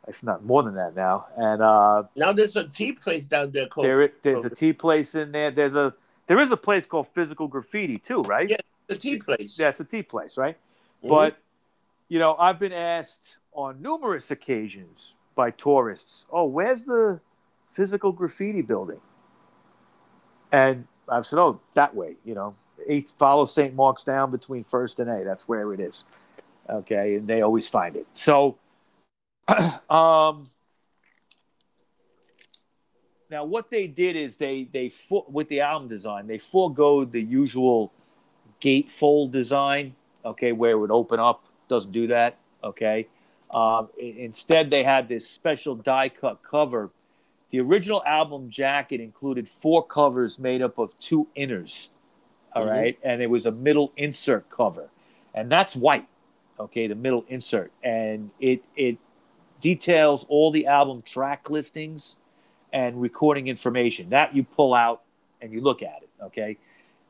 if not more than that now, and uh, Now there's a tea place down there called there there's a tea place in there. There's a there is a place called Physical Graffiti too, right? Yeah. the tea place. That's a tea place, right? Mhm. But you know, I've been asked on numerous occasions by tourists, "Oh, where's the physical graffiti building?" And I've said, "Oh, that way." You know, eighth, follow St. Mark's down between First and A. That's where it is. Okay, and they always find it. So, um, now what they did is they they for, with the album design they forego the usual gatefold design. Okay, where it would open up doesn't do that. Okay, um, instead they had this special die cut cover. The original album jacket included four covers made up of two inners. All right, Mhm. and it was a middle insert cover, and that's white. Okay, the middle insert, and it it details all the album track listings and recording information that you pull out and you look at it. Okay,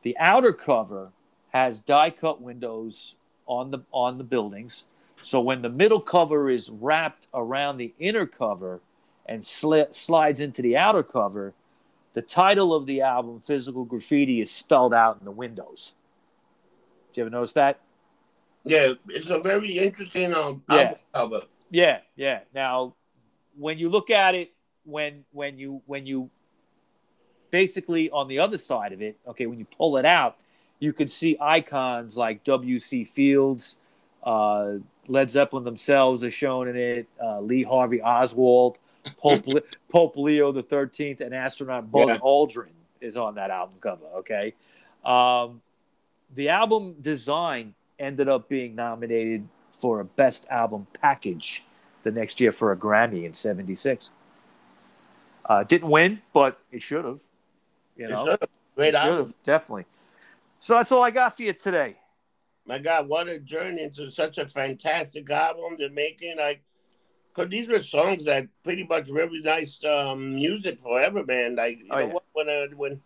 the outer cover has die cut windows on the on the buildings. So when the middle cover is wrapped around the inner cover and sli- slides into the outer cover, the title of the album, Physical Graffiti, is spelled out in the windows. Did you ever notice that? Yeah, it's a very interesting um Yeah. album cover. Yeah, yeah. Now, when you look at it when when you when you basically on the other side of it, okay, when you pull it out, you can see icons like W.C. Fields, uh, Led Zeppelin themselves are shown in it, uh, Lee Harvey Oswald, Pope, Pope Leo the Thirteenth, and astronaut Buzz Yeah. Aldrin is on that album cover. Okay, um, the album design ended up being nominated for a Best Album Package the next year for a Grammy in '76. Uh, didn't win, but it should have. You know. Great album. definitely. So that's all I got for you today. My God, what a journey into such a fantastic album they're making. Like, cause these were songs that pretty much nice um, music forever, man. Like, you Oh, know yeah. what? When uh, when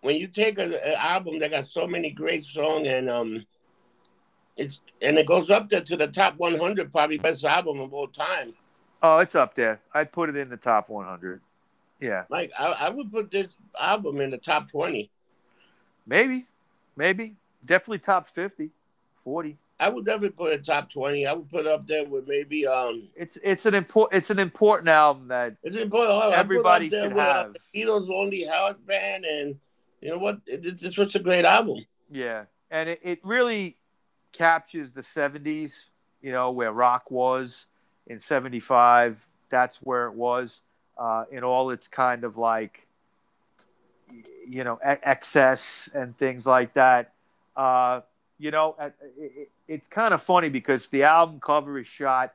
when you take an album that got so many great songs and um, it's and it goes up there to the top 100, probably best album of all time. Oh, it's up there. I'd put it in the top 100. Yeah, Like, I, I would put this album in the top 20. maybe, maybe, definitely top 50, 40. I would definitely put it top 20. I would put it up there with maybe um. It's it's an important it's an important album that It's an important. I put it up Everybody should uh, have. Beatles only Howard band, and you know what? It, it's, it's just a great album. yeah, and it, it really captures the 70s. You know where rock was in '75. That's where it was uh, in all its kind of like you know e- excess and things like that. Uh, you know, it, it- it's kind of funny because the album cover is shot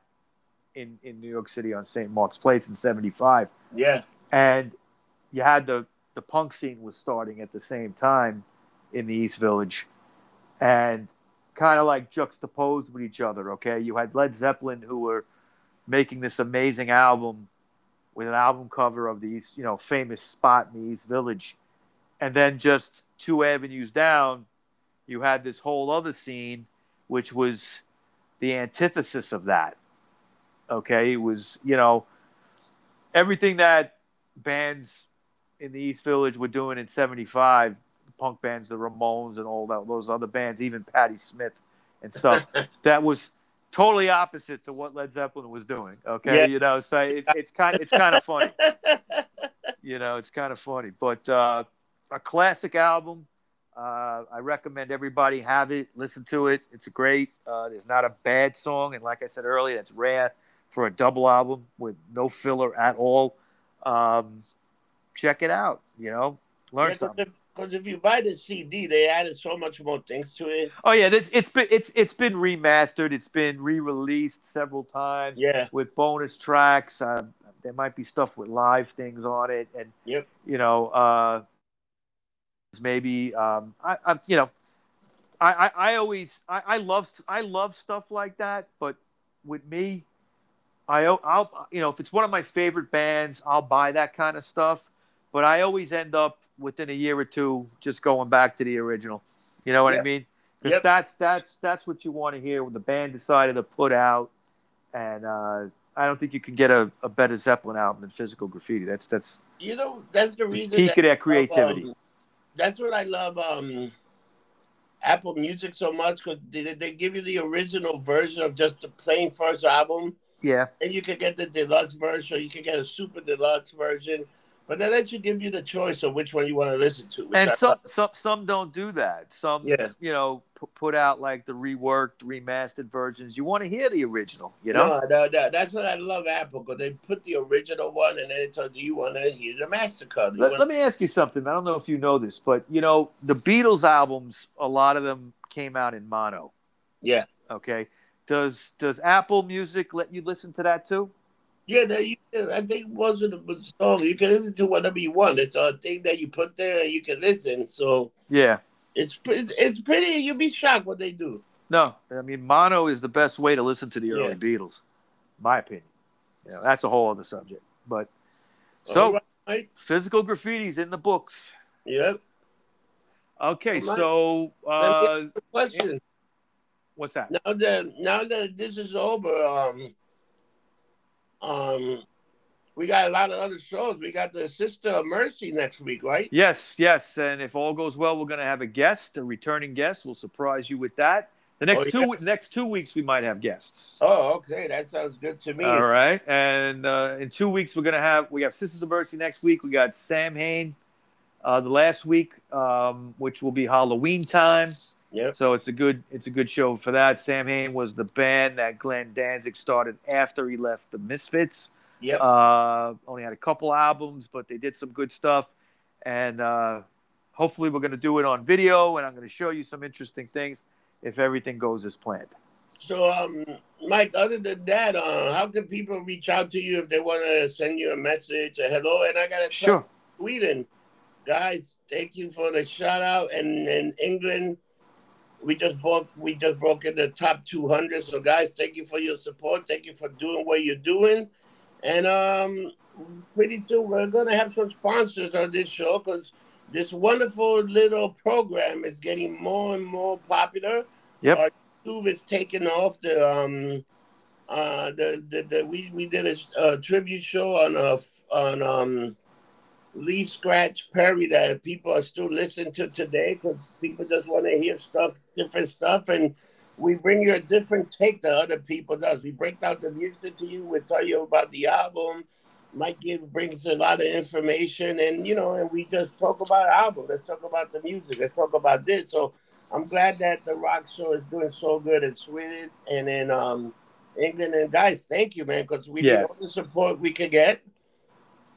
in in New York City on St. Mark's Place in '75. Yeah, and you had the the punk scene was starting at the same time in the East Village, and kind of like juxtaposed with each other. Okay, you had Led Zeppelin who were making this amazing album with an album cover of the East, you know, famous spot in the East Village, and then just two avenues down, you had this whole other scene, which was the antithesis of that. Okay, it was you know everything that bands in the East Village were doing in '75, punk bands, the Ramones, and all that, those other bands, even Patti Smith and stuff, that was totally opposite to what Led Zeppelin was doing. Okay, Yeah. you know, so it's it's kind it's kind of funny. You know, it's kind of funny, but uh, a classic album. Uh, I recommend everybody have it, listen to it. It's great. Uh, there's not a bad song, and like I said earlier, it's rare for a double album with no filler at all. Um, check it out. You know, learn Because something. if, 'cause if you buy the CD, they added so much more things to it. Oh yeah, this it's been it's it's been remastered. It's been re-released several times Yeah, with bonus tracks. Uh, there might be stuff with live things on it, and Yep. you know, uh, maybe um, I, I you know, I, I, I always I, I love I love stuff like that, but with me, I I'll you know if it's one of my favorite bands, I'll buy that kind of stuff. But I always end up within a year or two just going back to the original. You know what I mean? Because Yep. that's that's that's what you want to hear when the band decided to put out, and uh, I don't think you can get a, a better Zeppelin album than Physical Graffiti. That's that's you know that's the the reason. peak that of their creativity. um, that's what I love. Um, Apple Music so much because they, they give you the original version of just the plain first album, yeah, and you can get the deluxe version, or you can get a super deluxe version. But they let you give you the choice of which one you want to listen to. and some some some don't do that. Some Yeah. you know pu- put out like the reworked, remastered versions. You want to hear the original, you know? No, no, no, that's what I love Apple because they put the original one and then they told you you want to hear the Mastercard. You Let, wanna- let me ask you something. I don't know if you know this, but you know the Beatles albums. A lot of them came out in mono. yeah, Okay. Does does Apple Music let you listen to that too? Yeah. They, you, I think most of the song you can listen to whatever you want. It's a thing that you put there and you can listen. So Yeah. it's it's, it's pretty. You'd be shocked what they do. No, I mean mono is the best way to listen to the early Yeah. Beatles, my opinion. You know, that's a whole other subject. But so All right. physical graffiti's in the books. Yep. Okay, All right. so uh, Question. what's that? Now that now that this is over, um, um, we got a lot of other shows. We got the Sister of Mercy next week, right? Yes, yes, and if all goes well, we're going to have a guest, a returning guest. We'll surprise you with that. The next Oh, two yeah. we- next two weeks we might have guests. Oh, okay. That sounds good to me. All right, and uh, in two weeks we're gonna have we have Sisters of Mercy next week. We got Samhain uh, the last week, um, which will be Halloween time. Yep. So it's a good it's a good show for that. Samhain was the band that Glenn Danzig started after he left the Misfits. Yep. Uh, only had a couple albums, but they did some good stuff, and uh, hopefully we're gonna do it on video, and I'm gonna show you some interesting things if everything goes as planned. So, um, Mike, other than that, uh, how can people reach out to you if they want to send you a message, a hello? And I got to Sure. Sweden. Guys, thank you for the shout out. And in England, we just broke we just broke in the top 200. So guys, thank you for your support. Thank you for doing what you're doing. And um pretty soon we're gonna have some sponsors on this show because this wonderful little program is getting more and more popular. Yep. Our YouTube is taking off the um uh the the, the we we did a, a tribute show on a on um Lee Scratch Perry that people are still listening to today because people just want to hear stuff, different stuff, and we bring you a different take that other people does. We break down the music to you. We tell you about the album. Mike give brings a lot of information, and you know, and we just talk about album. Let's talk about the music. Let's talk about this. So I'm glad that the rock show is doing so good in Sweden and in um, England. And guys, thank you, man, because we Yeah. need all the support we could get.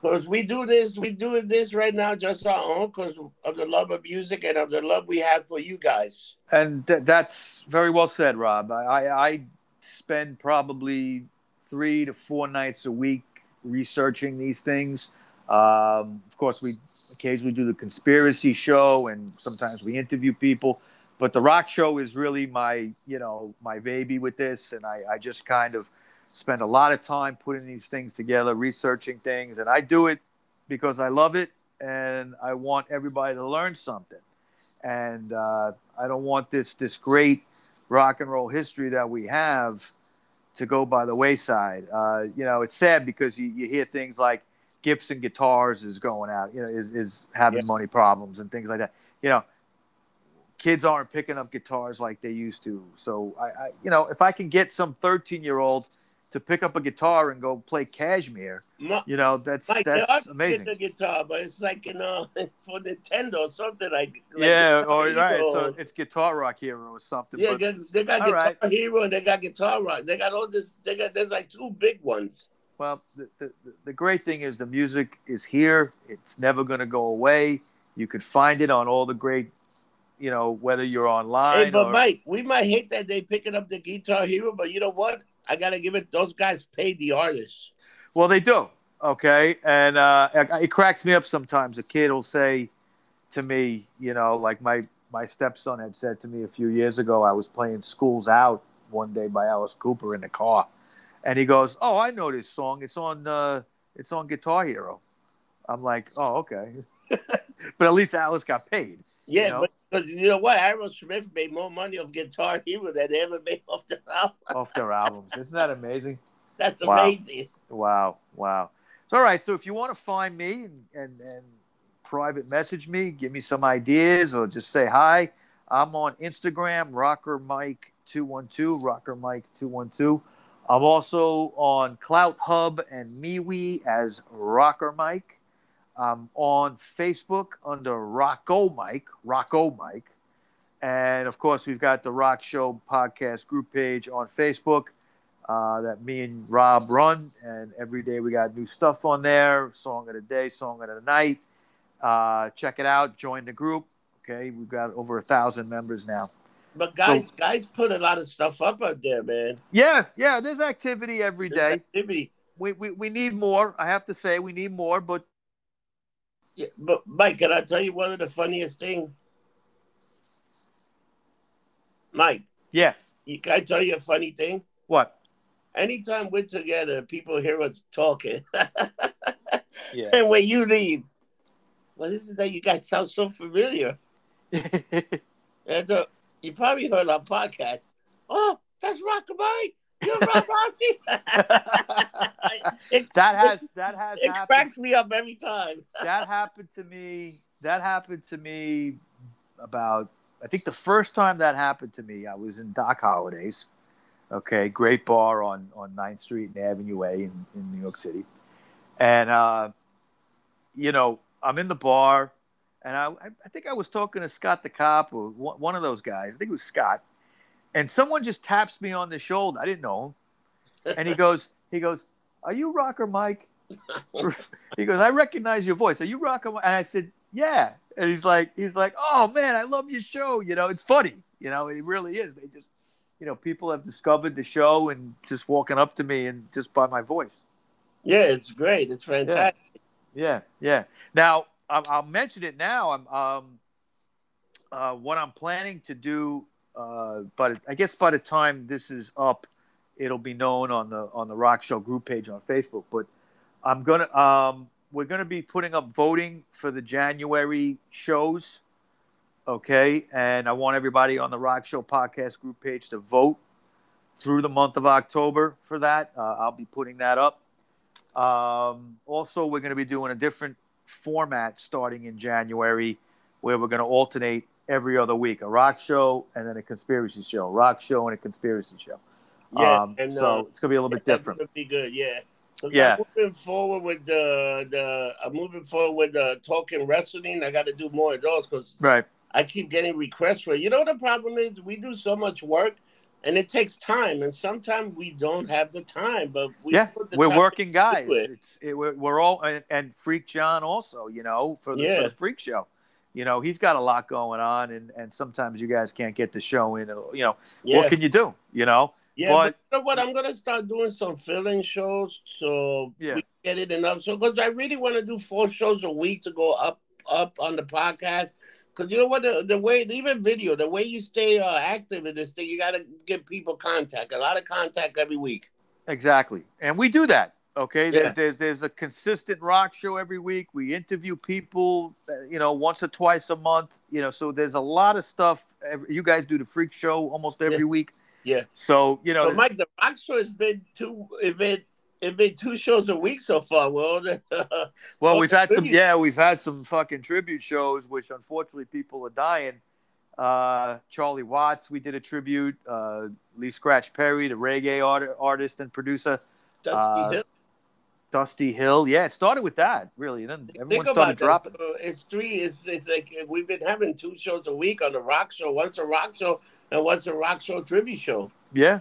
Because we do this, we do this right now just our own because of the love of music and of the love we have for you guys. And th- that's very well said, Rob. I, I, spend probably three to four nights a week researching these things. Um, of course, we occasionally do the conspiracy show, and sometimes we interview people. But the rock show is really my, you know, my baby with this, and I, I just kind of spend a lot of time putting these things together, researching things, and I do it because I love it, and I want everybody to learn something and uh, I don't want this this great rock and roll history that we have to go by the wayside. Uh, you know, it's sad because you, you hear things like Gibson Guitars is going out, you know, is is having Yeah. money problems and things like that. You know, kids aren't picking up guitars like they used to. So I, I you know, if I can get some 13 year old to pick up a guitar and go play Kashmir, you know, that's Mike, that's amazing. The guitar, but it's like you know for Nintendo or something like. like yeah, or right. So it's Guitar Rock Hero or something. yeah, but- they- they got Guitar right. Hero and they got Guitar Rock. They got all this. They got there's like two big ones. Well, the, the, the great thing is the music is here. It's never going to go away. You could find it on all the great, you know, whether you're online Hey, but or Mike, we might hate that they picking up the Guitar Hero, but you know what? I gotta give it. Those guys paid the artists. well, they do. Okay, and uh, it, it cracks me up sometimes. A kid will say to me, you know, like my my stepson had said to me a few years ago. I was playing "Schools Out" one day by Alice Cooper in the car, and he goes, "Oh, I know this song. It's on uh, it's on Guitar Hero." I'm like, "Oh, okay," but at least Alice got paid. Yeah, You know? but because you know what, Aerosmith made more money off Guitar Hero than they ever made off their album. off their albums. Isn't that amazing? That's Wow. amazing. Wow, wow. So, all right. So, if you want to find me and, and, and private message me, give me some ideas, or just say hi. I'm on Instagram, Rocker Mike two one two, Rocker Mike two one two. I'm also on CloutHub and MeWe as Rocker Mike. I'm on Facebook under Rocko Mike, Rocko Mike. And of course, we've got the Rock Show podcast group page on Facebook uh, that me and Rob run. And every day we got new stuff on there song of the day, song of the night. Uh, check it out, join the group. Okay, we've got over a thousand members now. But guys, guys put a lot of stuff up out there, man. Yeah, yeah, there's activity every This day. activity. We, we, we need more. I have to say, we need more, but Yeah, but Mike, can I tell you one of the funniest things? Mike, yeah. you, can I tell you a funny thing? What? Anytime we're together, people hear us talking. Yeah. and when you leave, well, this is that you guys sound so familiar. And uh, you probably heard our podcast. Oh, that's Rockabye. You're Rock Rossi. it, that has that has it happened. cracks me up every time. that happened to me. That happened to me about I think the first time that happened to me, I was in Doc Holliday's. Okay, great bar on on 9th Street and Avenue A in, in New York City, and uh, you know I'm in the bar, and I I think I was talking to Scott the cop or one of those guys. I think it was Scott, and someone just taps me on the shoulder. I didn't know him, and he goes he goes, "Are you Rocker Mike?" he goes, "I recognize your voice. Are you Rocker?" Mike? And I said, "Yeah." And he's like, he's like, "Oh man, I love your show. You know, it's funny. You know, it really is. They just." You know, people have discovered the show and just walking up to me and just by my voice. Yeah, it's great. It's fantastic. Yeah, yeah. Now I'll, I'll mention it now. I'm um, uh, what I'm planning to do, uh, but I guess by the time this is up, it'll be known on the on the Rock Show group page on Facebook. But I'm gonna um, we're gonna be putting up voting for the January shows. Okay, and I want everybody on the Rock Show podcast group page to vote through the month of October for that. Uh, I'll be putting that up. Um, also, we're going to be doing a different format starting in January where we're going to alternate every other week a rock show and then a conspiracy show, rock show and a conspiracy show. Yeah, Um, and, so uh, it's going to be a little bit different. gonna be good. Yeah. Yeah. I'm moving forward with the the. I'm moving forward with the talking wrestling. I got to do more of those because Right. I keep getting requests for. it. You know the problem is? We do so much work, and it takes time, and sometimes we don't have the time. But we yeah, put the we're working guys. it. It's it, we're, we're all and, and Freak John also. You know, for the, for the Freak Show. You know, he's got a lot going on, and, and sometimes you guys can't get the show in. You know, Yeah, what can you do? You know, yeah. but- But, you know what? I'm gonna start doing some filling shows so Yeah. we get it enough. So because I really want to do four shows a week to go up up on the podcast. Because you know what, the, the way even video, the way you stay uh, active in this thing, you got to get people contact, a lot of contact every week. Exactly, and we do that. Okay, Yeah. there's there's a consistent rock show every week. We interview people, uh, you know, once or twice a month. You know, so there's a lot of stuff. You guys do the freak show almost every Yeah. week. Yeah. So you know, So Mike, the rock show has been two. It been it been two shows a week so far. Well, well, well, we've had some. Yeah, we've had some fucking tribute shows, which unfortunately people are dying. Uh, Charlie Watts, we did a tribute. Uh, Lee Scratch Perry, the reggae art- artist and producer. Dusty uh, Hill. Dusty Hill. Yeah, it started with that really. And then everyone Think started dropping. So it's three. It's it's like we've been having two shows a week on the rock show. Once a rock show and once a rock show tribute show. Yeah,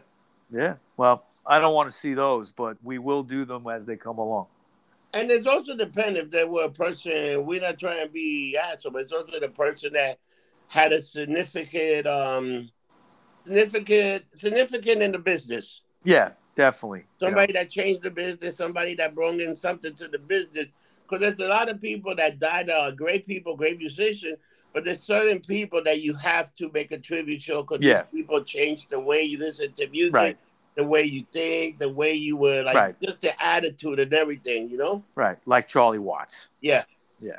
yeah. Well, I don't want to see those, but we will do them as they come along. And it's also depend if there were a person. We're not trying to be asshole, but it's also the person that had a significant, um, significant, significant in the business. Yeah, definitely. Somebody that changed the business. Somebody that brought in something to the business. Because there's a lot of people that died. Uh, great people, great musicians. But there's certain people that you have to make a tribute show because Yeah. these people change the way you listen to music, Right. the way you think, the way you were like, Right. just the attitude and everything. You know? right, like Charlie Watts. Yeah. Yeah,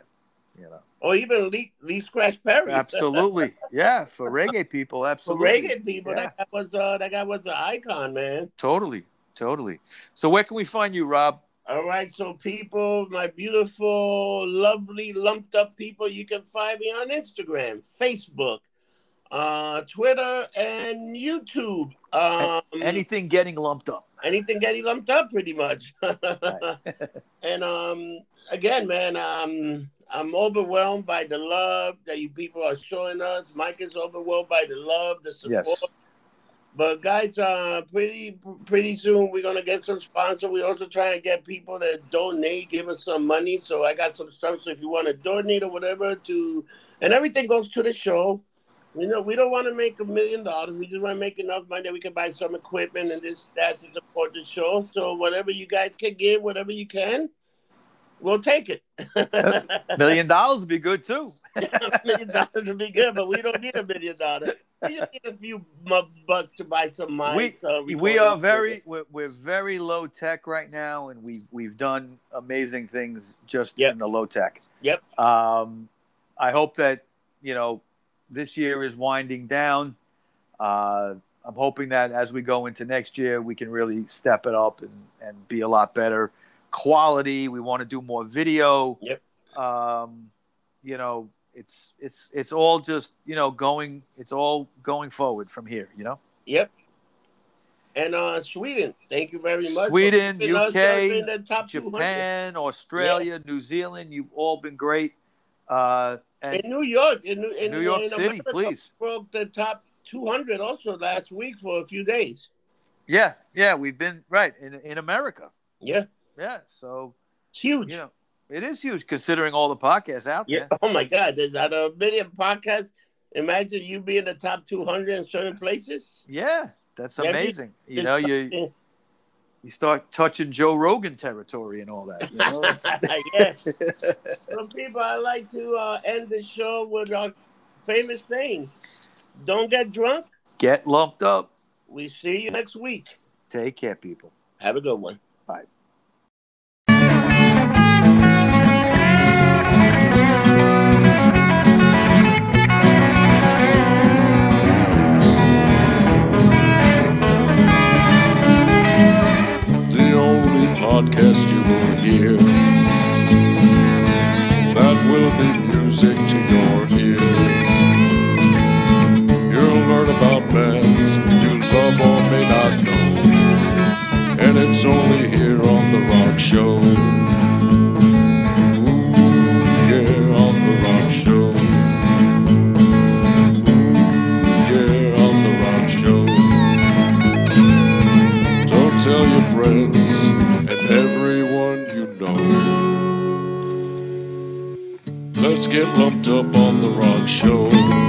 you know, Or even Lee, Lee Scratch Perry. absolutely. yeah, for reggae people, absolutely. For reggae people, Yeah. that guy was uh, that guy was an icon, man. Totally, totally. So where can we find you, Rob? All right, so people, my beautiful, lovely, lumped up people, you can find me on Instagram, Facebook, uh, Twitter, and YouTube. Um, Anything getting lumped up. Anything getting lumped up, pretty much. and um, again, man, um, I'm overwhelmed by the love that you people are showing us. Mike is overwhelmed by the love, the support. Yes. But guys, uh, pretty pretty soon we're gonna get some sponsor. We also try and get people that donate, give us some money. So I got some stuff. So if you want to donate or whatever, to and everything goes to the show. You know, we don't want to make a million dollars. We just want to make enough money that we can buy some equipment and this that to support the show. So whatever you guys can give, whatever you can, we'll take it. Million dollars would be good too. a million dollars would be good, but we don't need a million dollars. We just need a few bucks to buy some mics. uh, we are very we're, we're very low tech right now and we've we've done amazing things just Yep. in the low tech Yep. um i hope that you know this year is winding down uh i'm hoping that as we go into next year we can really step it up and and be a lot better quality we want to do more video Yep. um you know it's it's it's all just you know going. It's all going forward from here. You know. Yep. And uh, Sweden, thank you very much. Sweden, UK, in 200. Japan, Australia, New Zealand. You've all been great. Uh, and In New York, in, New- in New York in City, America, please. broke the top 200 also last week for a few days. yeah, yeah, we've been right in in America. Yeah, Yeah, so it's huge. you know it is huge considering all the podcasts out Yeah. there. Oh my God, there's out a million podcasts. Imagine you being the top 200 in certain places. Yeah, that's amazing. You know, you you start touching Joe Rogan territory and all that. You know? yeah. Some people, I like to uh, end the show with our famous saying: "Don't get drunk." Get lumped up. We see you next week. Take care, people. Have a good one. the podcast you will hear that will be music to your ears. You'll learn about bands you love or may not know, and it's only here on the Rock Show. Ooh, yeah, on the Rock Show. Ooh, yeah, on the Rock Show. So tell your friends Let's get lumped up on the rock show.